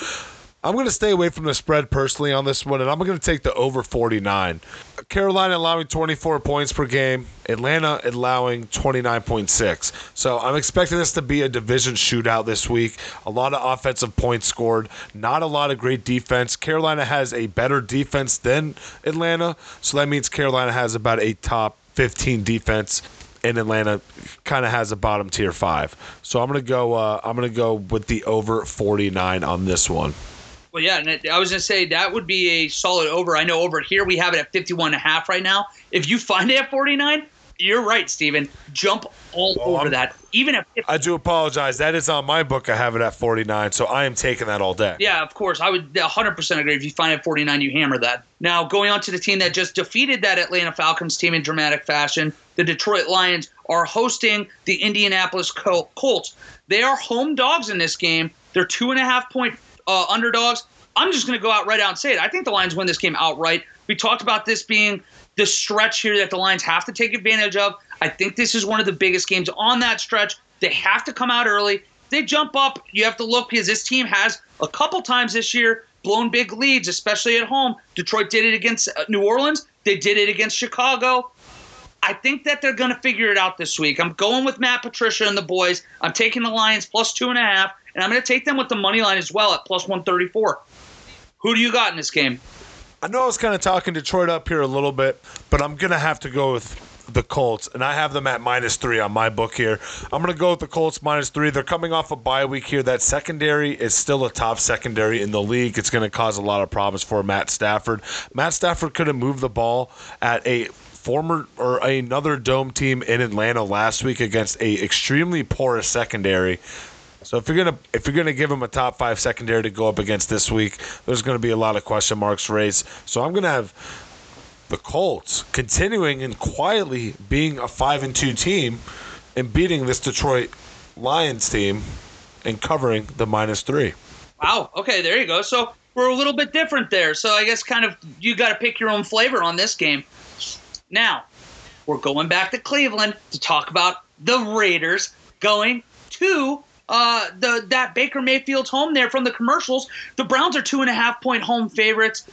I'm going to stay away from the spread personally on this one, and I'm going to take the over 49. Carolina allowing 24 points per game, Atlanta allowing 29.6. So I'm expecting this to be a division shootout this week. A lot of offensive points scored, not a lot of great defense. Carolina has a better defense than Atlanta, so that means Carolina has about a top 15 defense and Atlanta kind of has a bottom tier five. So I'm gonna go. Uh, I'm gonna go with the over 49 on this one. Well, yeah, and I was to say that would be a solid over. I know over here we have it at 51 and a half right now. If you find it at 49, you're right, Steven. Jump all Oh, over I'm- that. Even if, 50. I do apologize. That is on my book. I have it at 49, so I am taking that all day. Yeah, of course. I would 100% agree. If you find it 49, you hammer that. Now, going on to the team that just defeated that Atlanta Falcons team in dramatic fashion, the Detroit Lions are hosting the Indianapolis Col- Colts. They are home dogs in this game. They're two and a half point uh, underdogs. I'm just going to go out right out and say it. I think the Lions win this game outright. We talked about this being the stretch here that the Lions have to take advantage of. I think this is one of the biggest games on that stretch. They have to come out early. They jump up. You have to look because this team has a couple times this year blown big leads, especially at home. Detroit did it against uh, New Orleans. They did it against Chicago. I think that they're going to figure it out this week. I'm going with Matt Patricia and the boys. I'm taking the Lions plus two and a half, and I'm going to take them with the money line as well at plus 134. Who do you got in this game? I know I was kind of talking Detroit up here a little bit, but I'm going to have to go with the Colts, and I have them at minus three on my book here. I'm going to go with the Colts minus three. They're coming off a bye week here. That secondary is still a top secondary in the league. It's going to cause a lot of problems for Matt Stafford. Matt Stafford could have moved the ball at a former or another dome team in Atlanta last week against a extremely porous secondary. So if you're gonna if you're gonna give him a top five secondary to go up against this week, there's gonna be a lot of question marks raised. So I'm gonna have the Colts continuing and quietly being a five and two team and beating this Detroit Lions team and covering the minus three. Wow. Okay, there you go. So we're a little bit different there. So I guess kind of you got to pick your own flavor on this game. Now, we're going back to Cleveland to talk about the Raiders going to uh, the that Baker Mayfield's home there from the commercials. The Browns are two and a half point home favorites.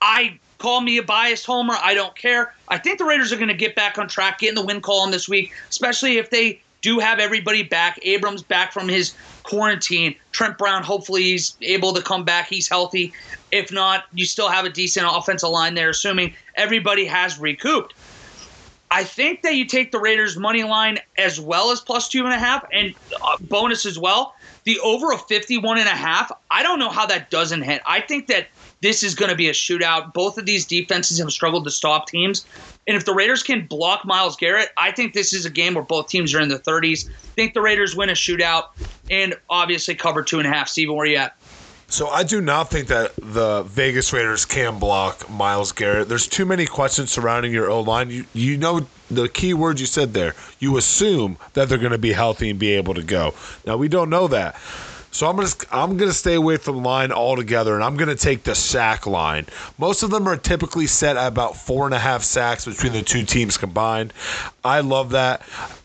I call me a biased homer. I don't care. I think the Raiders are going to get back on track, getting the win call on this week, especially if they do have everybody back. Abrams back from his quarantine. Trent Brown, hopefully, he's able to come back. He's healthy. If not, you still have a decent offensive line there, assuming everybody has recouped. I think that you take the Raiders money line as well as plus two and a half and uh, bonus as well. The over of 51 and a half, I don't know how that doesn't hit. I think that this is going to be a shootout. Both of these defenses have struggled to stop teams. And if the Raiders can block Myles Garrett, I think this is a game where both teams are in the 30s. I think the Raiders win a shootout and obviously cover two and a half. Steven, where you at? So I do not think that the Vegas Raiders can block Myles Garrett. There's too many questions surrounding your O line. You you know the key word you said there. You assume that they're going to be healthy and be able to go. Now we don't know that. So I'm gonna I'm gonna stay away from line altogether, and I'm gonna take the sack line. Most of them are typically set at about four and a half sacks between the two teams combined. I love that.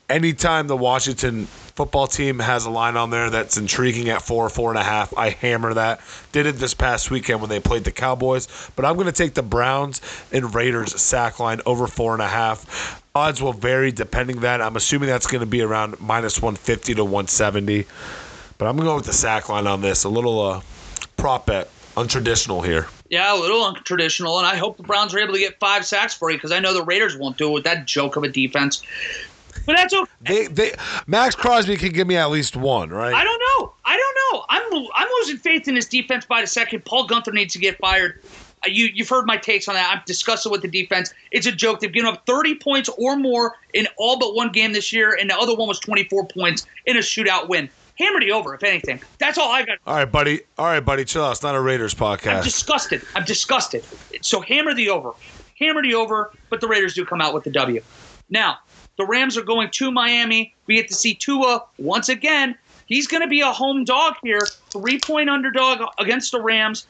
Anytime the Washington football team has a line on there that's intriguing at four, four and a half. I hammer that. Did it this past weekend when they played the Cowboys. But I'm going to take the Browns and Raiders sack line over four and a half. Odds will vary depending that. I'm assuming that's going to be around minus 150 to 170. But I'm going to go with the sack line on this. A little uh, prop bet, untraditional here. Yeah, a little untraditional, and I hope the Browns are able to get five sacks for you because I know the Raiders won't do it with that joke of a defense. But that's okay. They, they, Maxx Crosby can give me at least one, right? I don't know. I don't know. I'm I'm losing faith in this defense by the second. Paul Guenther needs to get fired. Uh, You you've heard my takes on that. I'm disgusted with the defense. It's a joke. They've given up 30 points or more in all but one game this year, and the other one was 24 points in a shootout win. Hammer the over, if anything. That's all I got. All right, buddy. All right, buddy. Chill out. It's not a Raiders podcast. I'm disgusted. I'm disgusted. So hammer the over. Hammer the over, but the Raiders do come out with the W. Now, the Rams are going to Miami. We get to see Tua once again. He's going to be a home dog here, three point underdog against the Rams.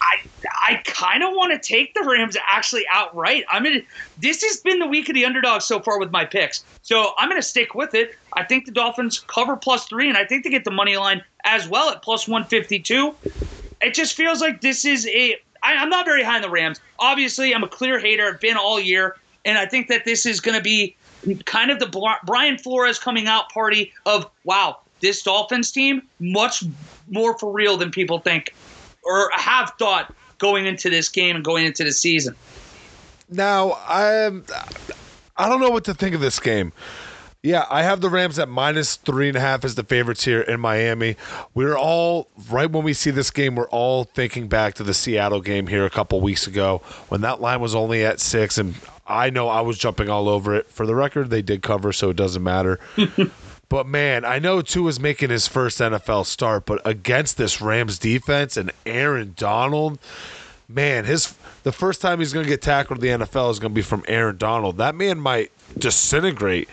I I kind of want to take the Rams actually outright. I'm gonna. This has been the week of the underdog so far with my picks, so I'm gonna stick with it. I think the Dolphins cover plus three, and I think they get the money line as well at plus 152. It just feels like this is a. I, I'm not very high on the Rams. Obviously, I'm a clear hater. I've been all year, and I think that this is going to be kind of the Brian Flores coming out party of wow, this Dolphins team much more for real than people think or have thought going into this game and going into the season. Now, I'm I don't know what to think of this game. Yeah, I have the Rams at minus three and a half as the favorites here in Miami. We're all right when we see this game, we're all thinking back to the Seattle game here a couple weeks ago when that line was only at six, and I know I was jumping all over it. For the record, they did cover, so it doesn't matter. But man, I know Tua is making his first NFL start, but against this Rams defense and Aaron Donald, man, his the first time he's going to get tackled in the NFL is going to be from Aaron Donald. That man might disintegrate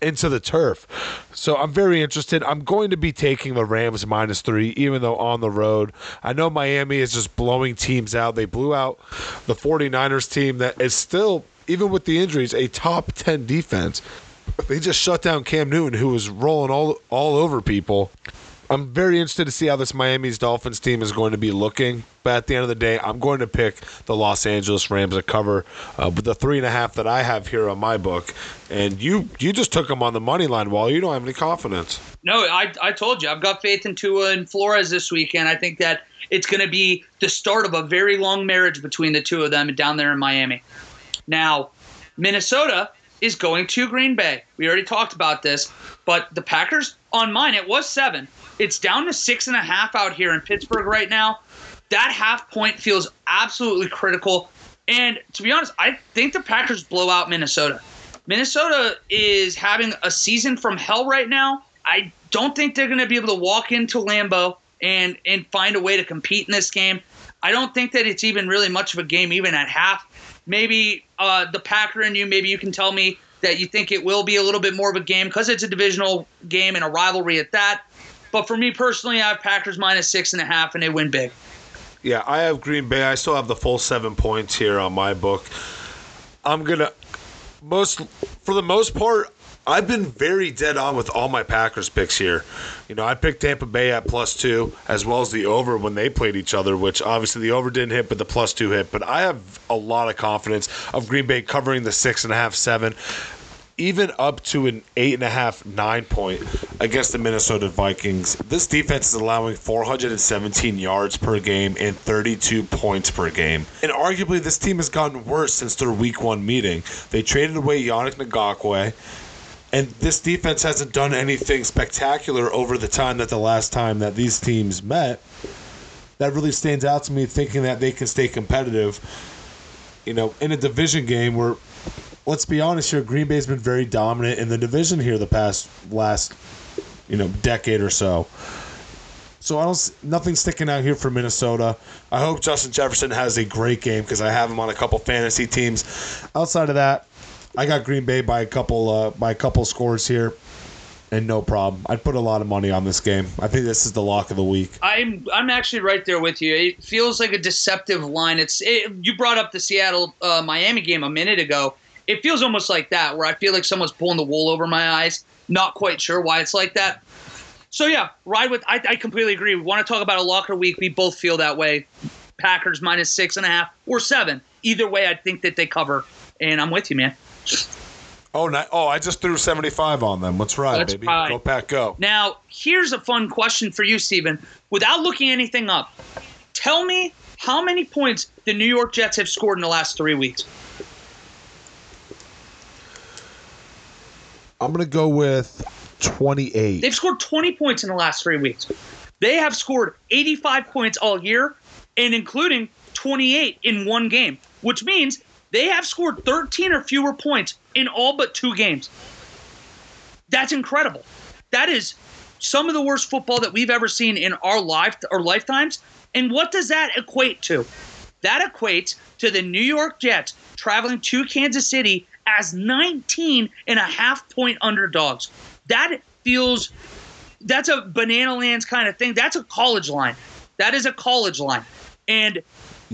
into the turf. So I'm very interested. I'm going to be taking the Rams minus three, even though on the road. I know Miami is just blowing teams out. They blew out the 49ers team that is still, even with the injuries, a top 10 defense. They just shut down Cam Newton, who was rolling all all over people. I'm very interested to see how this Miami's Dolphins team is going to be looking. But at the end of the day, I'm going to pick the Los Angeles Rams to cover uh, with the three and a half that I have here on my book. And you you just took them on the money line. While you don't have any confidence. No, I, I told you I've got faith in Tua and Flores this weekend. I think that it's going to be the start of a very long marriage between the two of them down there in Miami. Now, Minnesota is going to Green Bay. We already talked about this, but the Packers on mine it was seven. It's down to six and a half out here in Pittsburgh right now. That half point feels absolutely critical. And to be honest, I think the Packers blow out Minnesota. Minnesota is having a season from hell right now. I don't think they're going to be able to walk into Lambeau and and find a way to compete in this game. I don't think that it's even really much of a game, even at half. Maybe uh, the Packer and you, maybe you can tell me that you think it will be a little bit more of a game because it's a divisional game and a rivalry at that. But for me personally, I have Packers minus six and a half, and they win big. Yeah, I have Green Bay. I still have the full seven points here on my book. I'm gonna most for the most part. I've been very dead on with all my Packers picks here. You know, I picked Tampa Bay at plus two, as well as the over when they played each other, which obviously the over didn't hit, but the plus two hit. But I have a lot of confidence of Green Bay covering the six and a half, seven even up to an eight and a half, nine point against the Minnesota Vikings. This defense is allowing 417 yards per game and 32 points per game. And arguably, this team has gotten worse since their week one meeting. They traded away Yannick Ngakoue. And this defense hasn't done anything spectacular over the time that the last time that these teams met. That really stands out to me, thinking that they can stay competitive. You know, in a division game where let's be honest here, Green Bay's been very dominant in the division here the past last you know decade or so. So I don't nothing sticking out here for Minnesota. I hope Justin Jefferson has a great game because I have him on a couple fantasy teams. Outside of that, I got Green Bay by a couple uh, by a couple scores here. And no problem. I'd put a lot of money on this game. I think this is the lock of the week. I'm I'm actually right there with you. It feels like a deceptive line. It's it, you brought up the Seattle uh, Miami game a minute ago it feels almost like that, where I feel like someone's pulling the wool over my eyes. Not quite sure why it's like that. So yeah, ride with. I, I completely agree. We want to talk about a locker week. We both feel that way. Packers minus six and a half or seven. Either way, I think that they cover. And I'm with you, man. Oh, not, oh! I just threw 75 on them. Let's ride, Let's baby. Ride. Go pack, go. Now, here's a fun question for you, Steven. Without looking anything up, tell me how many points the New York Jets have scored in the last three weeks. I'm going to go with 28. They've scored 20 points in the last three weeks. They have scored 85 points all year, and including 28 in one game, which means they have scored 13 or fewer points in all but two games. That's incredible. That is some of the worst football that we've ever seen in our life or lifetimes. And what does that equate to? That equates to the New York Jets traveling to Kansas City as 19 and a half point underdogs. That feels that's a banana lands kind of thing. That's a college line. That is a college line. And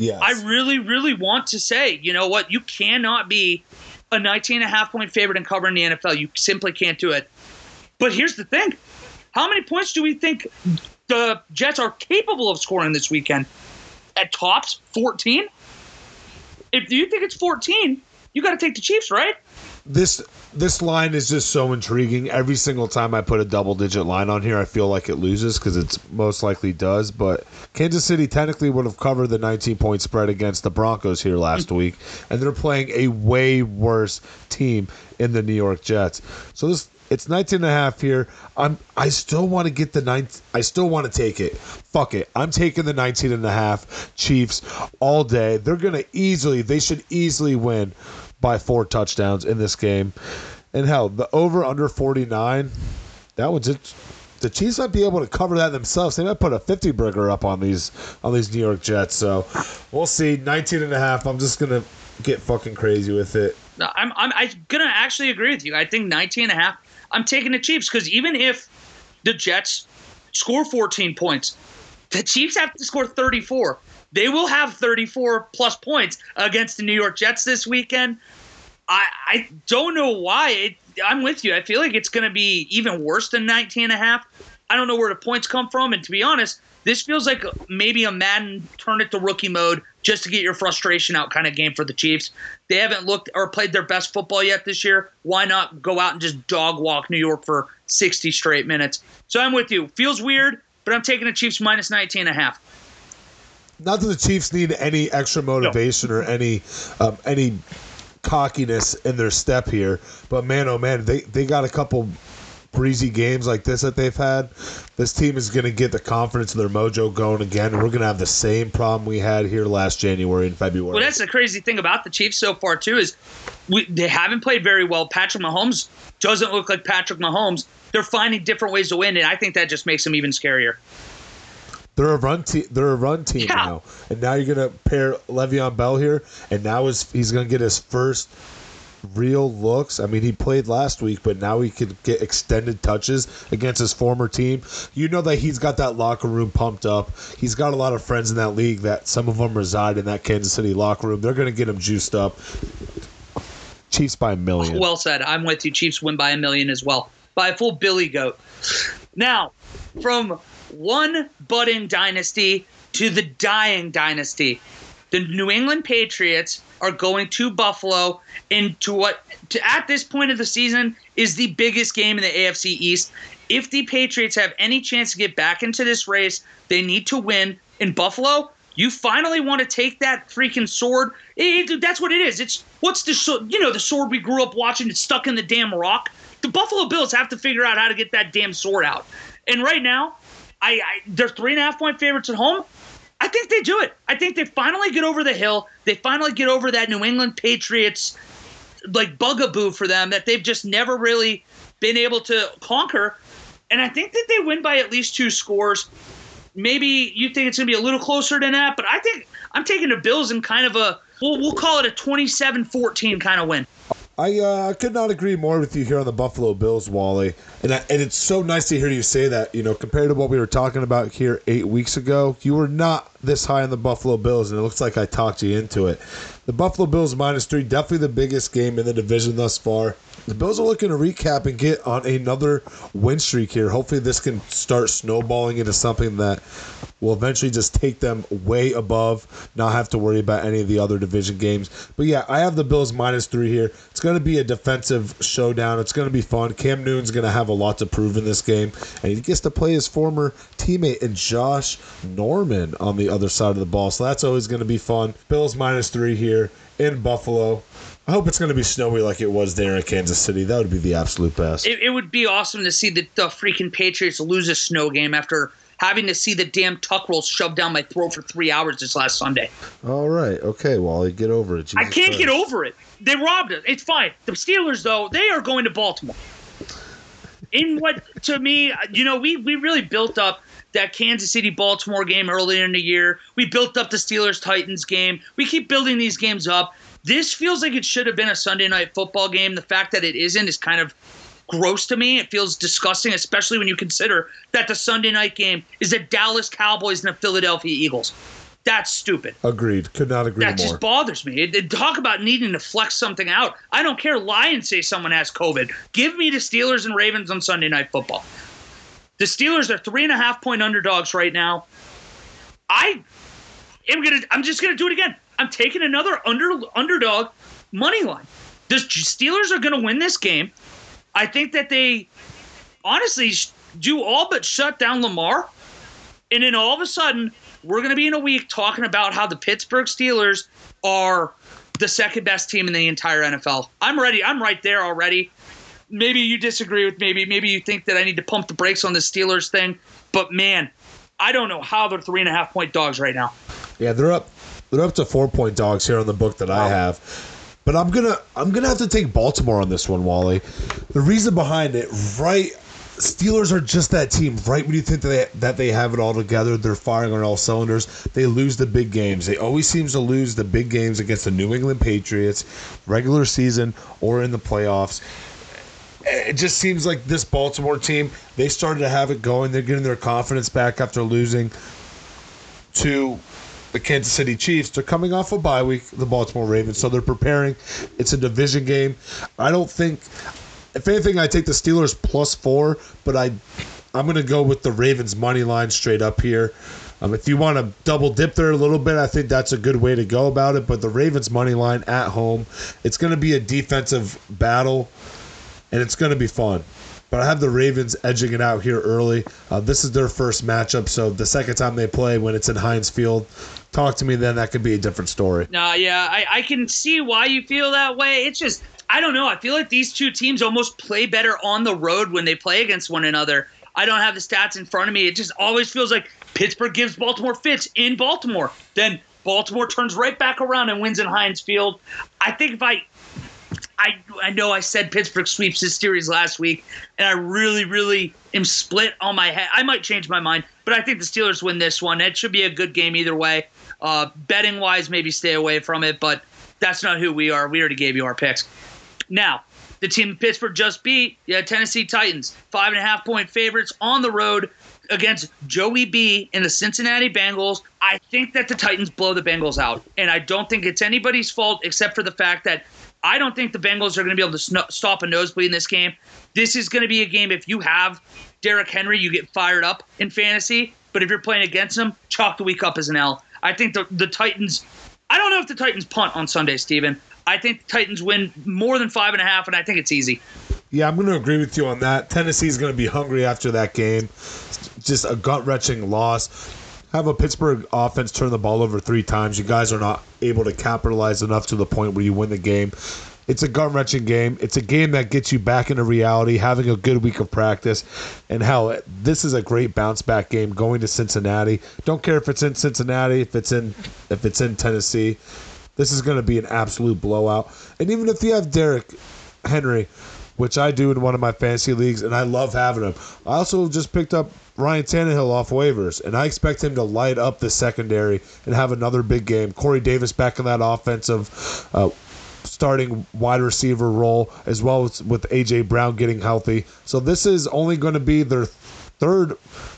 yes. I really, really want to say, you know what? You cannot be a 19 and a half point favorite and cover in the NFL. You simply can't do it. But here's the thing. How many points do we think the Jets are capable of scoring this weekend? At tops, 14? If you think it's 14, you got to take the Chiefs, right? This this line is just so intriguing. Every single time I put a double digit line on here, I feel like it loses because it's most likely does. But Kansas City technically would have covered the 19 point spread against the Broncos here last mm. week, and they're playing a way worse team in the New York Jets. So this it's 19 and a half here. I'm I still want to get the ninth. I still want to take it. Fuck it. I'm taking the 19 and a half Chiefs all day. They're going to easily they should easily win by four touchdowns in this game. And hell, the over under 49, that was it. The Chiefs might be able to cover that themselves. They might put a 50 burger up on these on these New York Jets. So we'll see. 19 and a half. I'm just going to get fucking crazy with it. I'm, I'm, I'm going to actually agree with you. I think 19 and a half. I'm taking the Chiefs because even if the Jets score 14 points, the Chiefs have to score 34. They will have 34 plus points against the New York Jets this weekend. I, I don't know why. It, I'm with you. I feel like it's going to be even worse than 19 and a half. I don't know where the points come from. And to be honest, this feels like maybe a Madden turn it to rookie mode just to get your frustration out kind of game for the Chiefs. They haven't looked or played their best football yet this year. Why not go out and just dog walk New York for 60 straight minutes? So I'm with you. Feels weird, but I'm taking the Chiefs minus 19 and a half. Not that the Chiefs need any extra motivation or any um, any cockiness in their step here, but man, oh man, they they got a couple breezy games like this that they've had, this team is going to get the confidence and their mojo going again. And we're going to have the same problem we had here last January and February. Well, that's the crazy thing about the Chiefs so far too is we, they haven't played very well. Patrick Mahomes doesn't look like Patrick Mahomes. They're finding different ways to win, and I think that just makes them even scarier. They're a run team. They're a run team Yeah. now, and now you're gonna pair Le'Veon Bell here, and now is he's gonna get his first real looks. I mean, he played last week, but now he could get extended touches against his former team. You know that he's got that locker room pumped up. He's got a lot of friends in that league that some of them reside in that Kansas City locker room. They're gonna get him juiced up. Chiefs by a million. Well said. I'm with you. Chiefs win by a million as well. By a full Billy goat. Now, from one budding dynasty to the dying dynasty, the New England Patriots are going to Buffalo into what to, at this point of the season is the biggest game in the AFC East. If the Patriots have any chance to get back into this race, they need to win in Buffalo. You finally want to take that freaking sword. It- that's what it is. It's what's the? You know the sword we grew up watching. It's stuck in the damn rock. The Buffalo Bills have to figure out how to get that damn sword out. And right now, I, I they're three and a half point favorites at home. I think they do it. I think they finally get over the hill. They finally get over that New England Patriots like bugaboo for them that they've just never really been able to conquer. And I think that they win by at least two scores. Maybe you think it's going to be a little closer than that, but I think I'm taking the Bills in kind of a we'll, we'll call it a 27-14 kind of win. I uh, could not agree more with you here on the Buffalo Bills, Wally. And I, and it's so nice to hear you say that. You know, compared to what we were talking about here eight weeks ago, you were not this high on the Buffalo Bills, and it looks like I talked you into it. The Buffalo Bills minus three, definitely the biggest game in the division thus far. The Bills are looking to recap and get on another win streak here. Hopefully, this can start snowballing into something that will eventually just take them way above, not have to worry about any of the other division games. But yeah, I have the Bills minus three here. It's going to be a defensive showdown. It's going to be fun. Cam Newton's going to have a lot to prove in this game, and he gets to play his former teammate and Josh Norman on the other side of the ball. So that's always going to be fun. Bills minus three here in Buffalo. I hope it's going to be snowy like it was there in Kansas City. That would be the absolute best. It, it would be awesome to see the, the freaking Patriots lose a snow game after having to see the damn tuck rule shoved down my throat for three hours this last Sunday. All right, okay, Wally, get over it. I can't get over it. They robbed us. It's fine. The Steelers, though, they are going to Baltimore. In what, to me, you know, we, we really built up that Kansas City Baltimore game earlier in the year. We built up the Steelers Titans game. We keep building these games up. This feels like it should have been a Sunday night football game. The fact that it isn't is kind of gross to me. It feels disgusting, especially when you consider that the Sunday night game is the Dallas Cowboys and the Philadelphia Eagles. That's stupid. Agreed. Could not agree more. That just bothers me. It, it- talk about needing to flex something out. I don't care. Lie and say someone has COVID. Give me the Steelers and Ravens on Sunday Night Football. The Steelers are three and a half point underdogs right now. I am gonna. I'm just gonna do it again. I'm taking another under underdog money line. The Steelers are gonna win this game. I think that they honestly do all but shut down Lamar. And then all of a sudden, we're going to be in a week talking about how the Pittsburgh Steelers are the second best team in the entire NFL. I'm ready. I'm right there already. Maybe you disagree with maybe maybe you think that I need to pump the brakes on the Steelers thing, but man, I don't know how they're three and a half point dogs right now. Yeah, they're up. They're up to four point dogs here on the book that I have. But I'm gonna I'm gonna have to take Baltimore on this one, Wally. The reason behind it, right? Steelers are just that team. Right when you think that they, that they have it all together, they're firing on all cylinders. They lose the big games. They always seems to lose the big games against the New England Patriots, regular season or in the playoffs. It just seems like this Baltimore team, they started to have it going. They're getting their confidence back after losing to the Kansas City Chiefs. They're coming off a bye week, the Baltimore Ravens, so they're preparing. It's a division game. I don't think, if anything, I take the Steelers plus four, but I I'm going to go with the Ravens money line straight up here. Um, if you want to double dip there a little bit, I think that's a good way to go about it. But the Ravens money line at home, it's going to be a defensive battle, and it's going to be fun. But I have the Ravens edging it out here early. Uh, this is their first matchup, so the second time they play when it's in Heinz Field, talk to me then. That could be a different story. Nah, yeah, I, I can see why you feel that way. It's just I don't know. I feel like these two teams almost play better on the road when they play against one another. I don't have the stats in front of me. It just always feels like Pittsburgh gives Baltimore fits in Baltimore. Then Baltimore turns right back around and wins in Heinz Field. I think if I I, I know I said Pittsburgh sweeps this series last week, and I really, really am split on my head. I might change my mind, but I think the Steelers win this one. It should be a good game either way. Uh, betting wise, maybe stay away from it, but that's not who we are. We already gave you our picks. Now, the team Pittsburgh just beat, yeah, Tennessee Titans, five and a half point favorites on the road against Joey B and the Cincinnati Bengals. I think that the Titans blow the Bengals out, and I don't think it's anybody's fault except for the fact that I don't think the Bengals are going to be able to sn- stop a nosebleed in this game. This is going to be a game if you have Derrick Henry, you get fired up in fantasy. But if you're playing against him, chalk the week up as an L. I think the, the Titans. I don't know if the Titans punt on Sunday, Steven. I think the Titans win more than five and a half, and I think it's easy. Yeah, I'm going to agree with you on that. Tennessee's going to be hungry after that game. Just a gut wrenching loss. Have a Pittsburgh offense turn the ball over three times. You guys are not able to capitalize enough to the point where you win the game. It's a gut wrenching game. It's a game that gets you back into reality, having a good week of practice. And hell, this is a great bounce back game going to Cincinnati. Don't care if it's in Cincinnati, if it's in if it's in Tennessee. This is going to be an absolute blowout. And even if you have Derrick Henry, which I do in one of my fantasy leagues, and I love having him. I also just picked up Ryan Tannehill off waivers, and I expect him to light up the secondary and have another big game. Corey Davis back in that offensive. Uh, starting wide receiver role as well as with AJ Brown getting healthy. So this is only going to be their third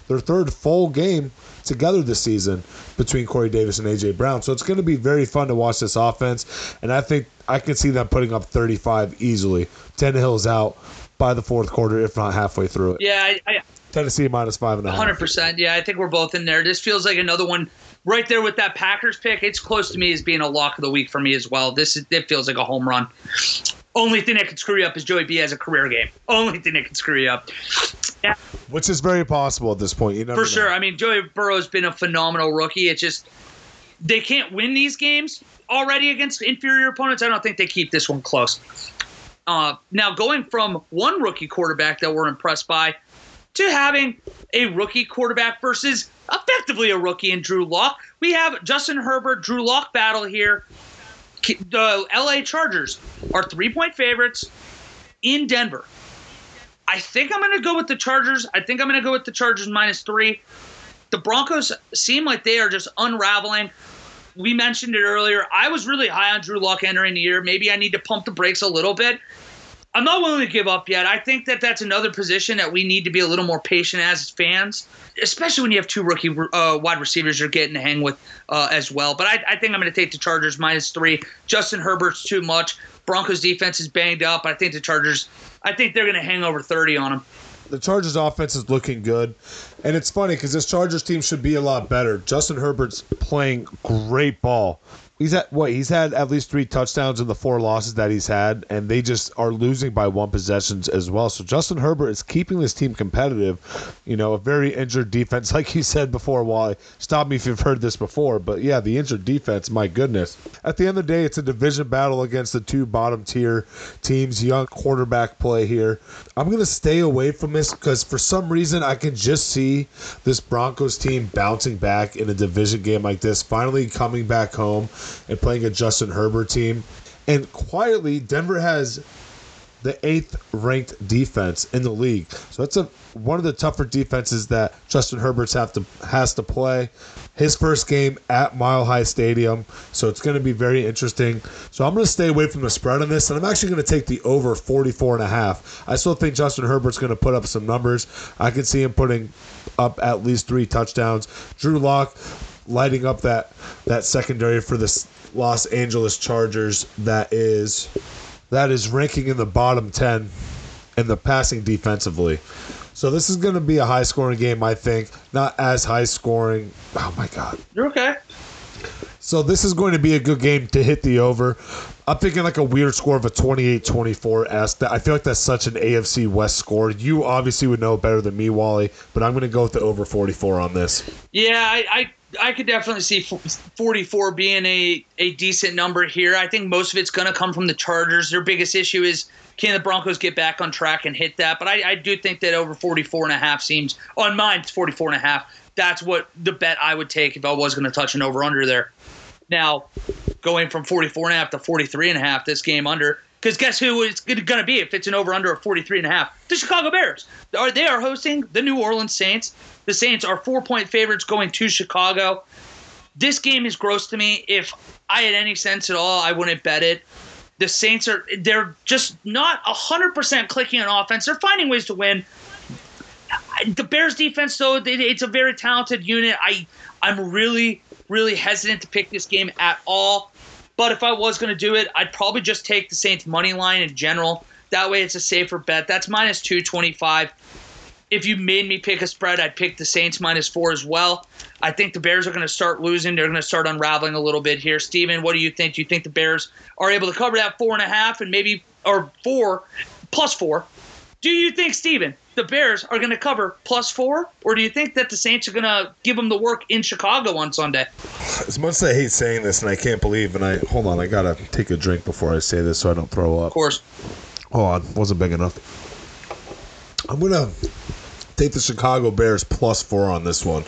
their third full game together this season between Corey Davis and AJ Brown. So it's going to be very fun to watch this offense, and I think I can see them putting up 35 easily. Tannehill's out by the fourth quarter, if not halfway through it. Yeah, I, I, Tennessee minus five and a half. Hundred percent. Yeah, I think we're both in there. This feels like another one right there with that Packers pick. It's close to me as being a lock of the week for me as well. This is it feels like a home run. Only thing that could screw you up is Joey B as a career game. Only thing that could screw you up. Yeah. Which is very possible at this point. You know, for sure. I mean, Joey Burrow's been a phenomenal rookie. It's just they can't win these games already against inferior opponents. I don't think they keep this one close. Uh, now, going from one rookie quarterback that we're impressed by to having a rookie quarterback versus effectively a rookie in Drew Lock, we have Justin Herbert, Drew Lock battle here. The LA Chargers are three point favorites in Denver. I think I'm going to go with the Chargers. I think I'm going to go with the Chargers minus three. The Broncos seem like they are just unraveling. We mentioned it earlier. I was really high on Drew Lock entering the year. Maybe I need to pump the brakes a little bit. I'm not willing to give up yet. I think that that's another position that we need to be a little more patient as fans, especially when you have two rookie uh, wide receivers you're getting to hang with uh, as well. But I, I think I'm going to take the Chargers minus three. Justin Herbert's too much. Broncos defense is banged up. I think the Chargers. I think they're going to hang over 30 on them. The Chargers offense is looking good. And it's funny because this Chargers team should be a lot better. Justin Herbert's playing great ball. He's had what? He's had at least three touchdowns in the four losses that he's had, and they just are losing by one possessions as well. So Justin Herbert is keeping this team competitive. You know, a very injured defense, like you said before. Wally, stop me if you've heard this before, but yeah, the injured defense. My goodness. At the end of the day, it's a division battle against the two bottom tier teams. Young quarterback play here. I'm gonna stay away from this because for some reason I can just see this Broncos team bouncing back in a division game like this, finally coming back home and playing a Justin Herbert team. And quietly, Denver has the eighth ranked defense in the league. So that's a one of the tougher defenses that Justin Herbert's have to has to play. His first game at Mile High Stadium, so it's going to be very interesting. So I'm going to stay away from the spread on this, and I'm actually going to take the over 44 and a half. I still think Justin Herbert's going to put up some numbers. I can see him putting up at least three touchdowns. Drew Lock lighting up that that secondary for the Los Angeles Chargers that is that is ranking in the bottom 10 in the passing defensively. So this is going to be a high scoring game, I think. Not as high scoring. Oh my god. You're okay. So this is going to be a good game to hit the over. I'm thinking like a weird score of a 28-24 s. I feel like that's such an AFC West score. You obviously would know better than me, Wally, but I'm going to go with the over 44 on this. Yeah, I, I I could definitely see 44 being a, a decent number here. I think most of it's going to come from the Chargers. Their biggest issue is can the Broncos get back on track and hit that? But I, I do think that over 44 and a half seems on mine. It's 44 and a half. That's what the bet I would take if I was going to touch an over under there. Now, going from 44 and a half to 43 and a half, this game under. Because guess who it's going to be if it's an over under of 43 and a half? The Chicago Bears. Are they are hosting the New Orleans Saints. The Saints are four point favorites going to Chicago. This game is gross to me. If I had any sense at all, I wouldn't bet it. The Saints are they're just not 100% clicking on offense. They're finding ways to win. The Bears defense though, it's a very talented unit. I I'm really really hesitant to pick this game at all. But if I was going to do it, I'd probably just take the Saints money line in general. That way it's a safer bet. That's minus 225 if you made me pick a spread, I'd pick the Saints minus four as well. I think the Bears are going to start losing. They're going to start unraveling a little bit here. Steven, what do you think? Do you think the Bears are able to cover that four and a half and maybe, or four, plus four? Do you think, Steven, the Bears are going to cover plus four? Or do you think that the Saints are going to give them the work in Chicago on Sunday? As much as I hate saying this and I can't believe, and I, hold on, I got to take a drink before I say this so I don't throw up. Of course. Hold on, wasn't big enough. I'm going to Take the Chicago Bears plus four on this one.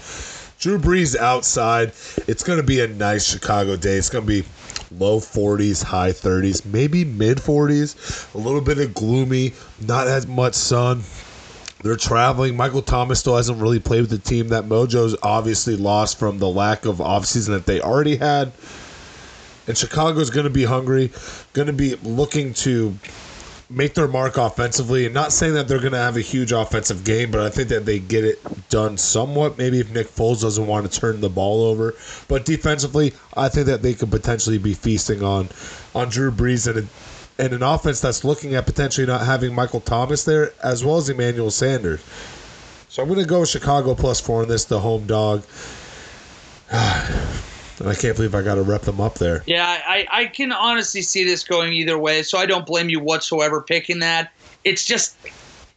Drew Brees outside. It's going to be a nice Chicago day. It's going to be low 40s, high 30s, maybe mid 40s. A little bit of gloomy, not as much sun. They're traveling. Michael Thomas still hasn't really played with the team. That mojo's obviously lost from the lack of offseason that they already had. And Chicago's going to be hungry, going to be looking to make their mark offensively. And not saying that they're going to have a huge offensive game, but I think that they get it done somewhat. Maybe if Nick Foles doesn't want to turn the ball over, but defensively, I think that they could potentially be feasting on on Drew Brees and. and an offense that's looking at potentially not having Michael Thomas there as well as Emmanuel Sanders. So I'm going to go with Chicago plus four in this, the home dog. And I can't believe I got to rep them up there. Yeah, I, I can honestly see this going either way, so I don't blame you whatsoever picking that. It's just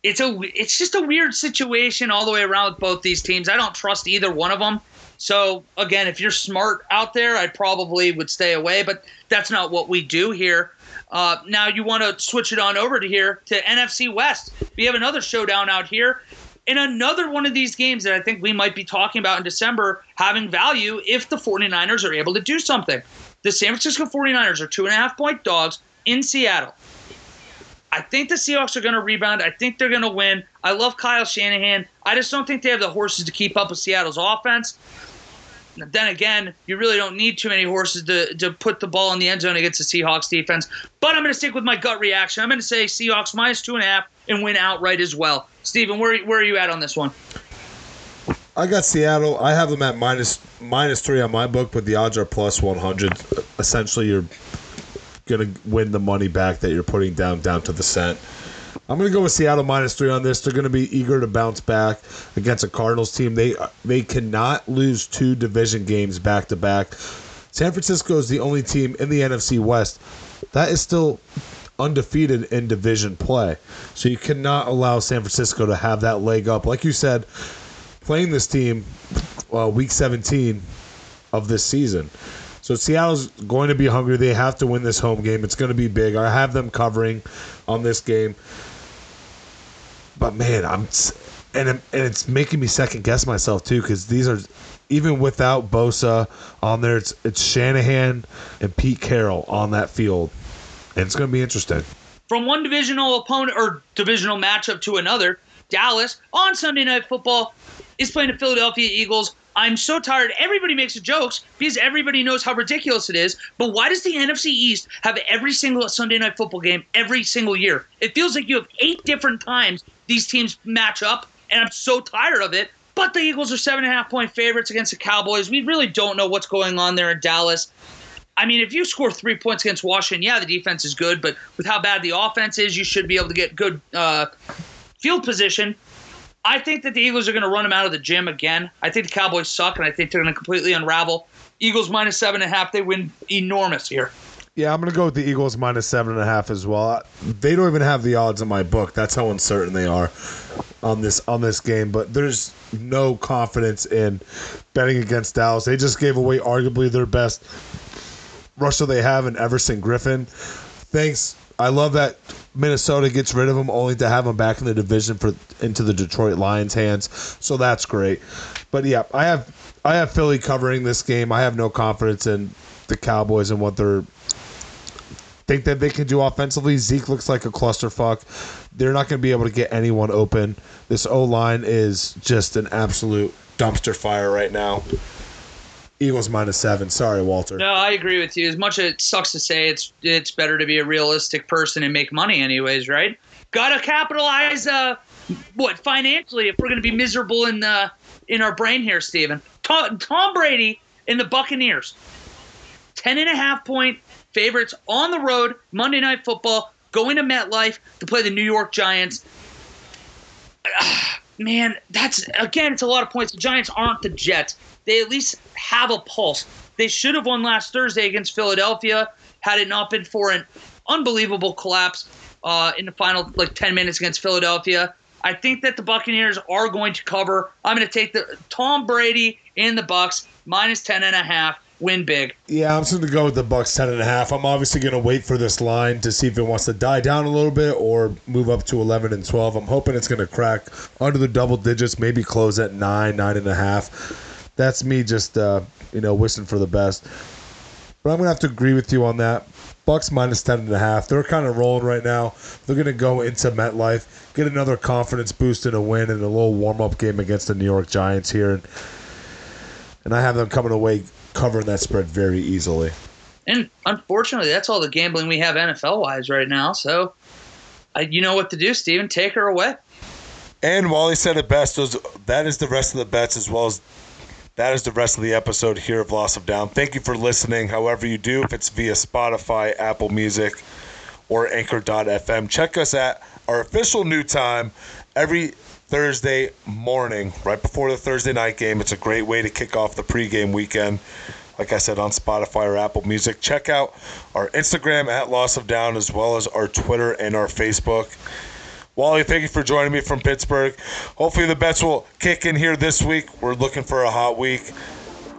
it's a it's just a weird situation all the way around with both these teams. I don't trust either one of them. So again, if you're smart out there, I probably would stay away. But that's not what we do here. Uh, now you want to switch it on over to here to NFC West. We have another showdown out here in another one of these games that I think we might be talking about in December having value if the 49ers are able to do something. The San Francisco 49ers are two and a half point dogs in Seattle. I think the Seahawks are going to rebound. I think they're going to win. I love Kyle Shanahan. I just don't think they have the horses to keep up with Seattle's offense. Then again, you really don't need too many horses to, to put the ball in the end zone against the Seahawks defense. But I'm going to stick with my gut reaction. I'm going to say Seahawks minus two and a half and win outright as well. Steven, where, where are you at on this one? I got Seattle. I have them at minus minus three on my book, but the odds are plus one hundred. Essentially, you're gonna win the money back that you're putting down down to the cent. I'm gonna go with Seattle minus three on this. They're gonna be eager to bounce back against a Cardinals team. They they cannot lose two division games back to back. San Francisco is the only team in the NFC West that is still undefeated in division play. So you cannot allow San Francisco to have that leg up. Like you said, playing this team uh, week 17 of this season. So Seattle's going to be hungry. They have to win this home game. It's going to be big. I have them covering on this game. But man, I'm and and it's making me second guess myself too because these are even without Bosa on there. It's it's Shanahan and Pete Carroll on that field it's going to be interesting. From one divisional opponent or divisional matchup to another, Dallas on Sunday Night Football is playing the Philadelphia Eagles. I'm so tired. Everybody makes the jokes because everybody knows how ridiculous it is. But why does the NFC East have every single Sunday Night Football game every single year? It feels like you have eight different times these teams match up, and I'm so tired of it. But the Eagles are seven and a half point favorites against the Cowboys. We really don't know what's going on there in Dallas. I mean, if you score three points against Washington, yeah, the defense is good, but with how bad the offense is, you should be able to get good uh, field position. I think that the Eagles are going to run them out of the gym again. I think the Cowboys suck, and I think they're going to completely unravel. Eagles minus seven and a half. They win enormous here. Yeah, I'm gonna go with the Eagles minus seven and a half as well. They don't even have the odds in my book. That's how uncertain they are on this on this game. But there's no confidence in betting against Dallas. They just gave away arguably their best rusher they have in Everson Griffen. Thanks. I love that Minnesota gets rid of him only to have him back in the division for into the Detroit Lions hands. So that's great. But yeah, I have I have Philly covering this game. I have no confidence in the Cowboys and what they're think that they can do offensively. Zeke looks like a clusterfuck. They're not going to be able to get anyone open. This O line is just an absolute dumpster fire right now. Eagles minus seven. Sorry, Walter. No, I agree with you. As much as it sucks to say, it's it's better to be a realistic person and make money, anyways, right? Got to capitalize, uh, what financially if we're going to be miserable in the in our brain here, Steven. Tom, Tom Brady in the Buccaneers, ten and a half point favorites on the road, Monday Night Football, going to MetLife to play the New York Giants. Man, that's again, it's a lot of points. The Giants aren't the Jets. They at least have a pulse. They should have won last Thursday against Philadelphia had it not been for an unbelievable collapse uh, in the final like 10 minutes against Philadelphia. I think that the Buccaneers are going to cover. I'm going to take the Tom Brady in the Bucks minus 10 and a half win big. Yeah, I'm just going to go with the Bucks ten and a half. I'm obviously going to wait for this line to see if it wants to die down a little bit or move up to 11 and 12. I'm hoping it's going to crack under the double digits, maybe close at nine, nine and a half. That's me just uh, you know wishing for the best. But I'm going to have to agree with you on that. Bucks minus ten and a half. They're kind of rolling right now. They're going to go into MetLife, get another confidence boost and a win and a little warm up game against the New York Giants here, and and I have them coming away covering that spread very easily. And unfortunately, that's all the gambling we have NFL wise right now. So, uh, you know what to do, Steven. Take her away. And Wally said it best. Those, that is the rest of the bets, as well as that is the rest of the episode here of Loss of Down. Thank you for listening. However, you do, if it's via Spotify, Apple Music, or Anchor.fm, check us at our official new time every Thursday morning, right before the Thursday night game. It's a great way to kick off the pregame weekend. Like I said, on Spotify or Apple Music. Check out our Instagram at Loss of Down as well as our Twitter and our Facebook. Wally, thank you for joining me from Pittsburgh. Hopefully, the bets will kick in here this week. We're looking for a hot week.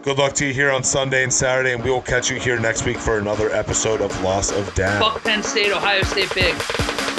Good luck to you here on Sunday and Saturday, and we will catch you here next week for another episode of Loss of Down. Fuck Penn State, Ohio State big.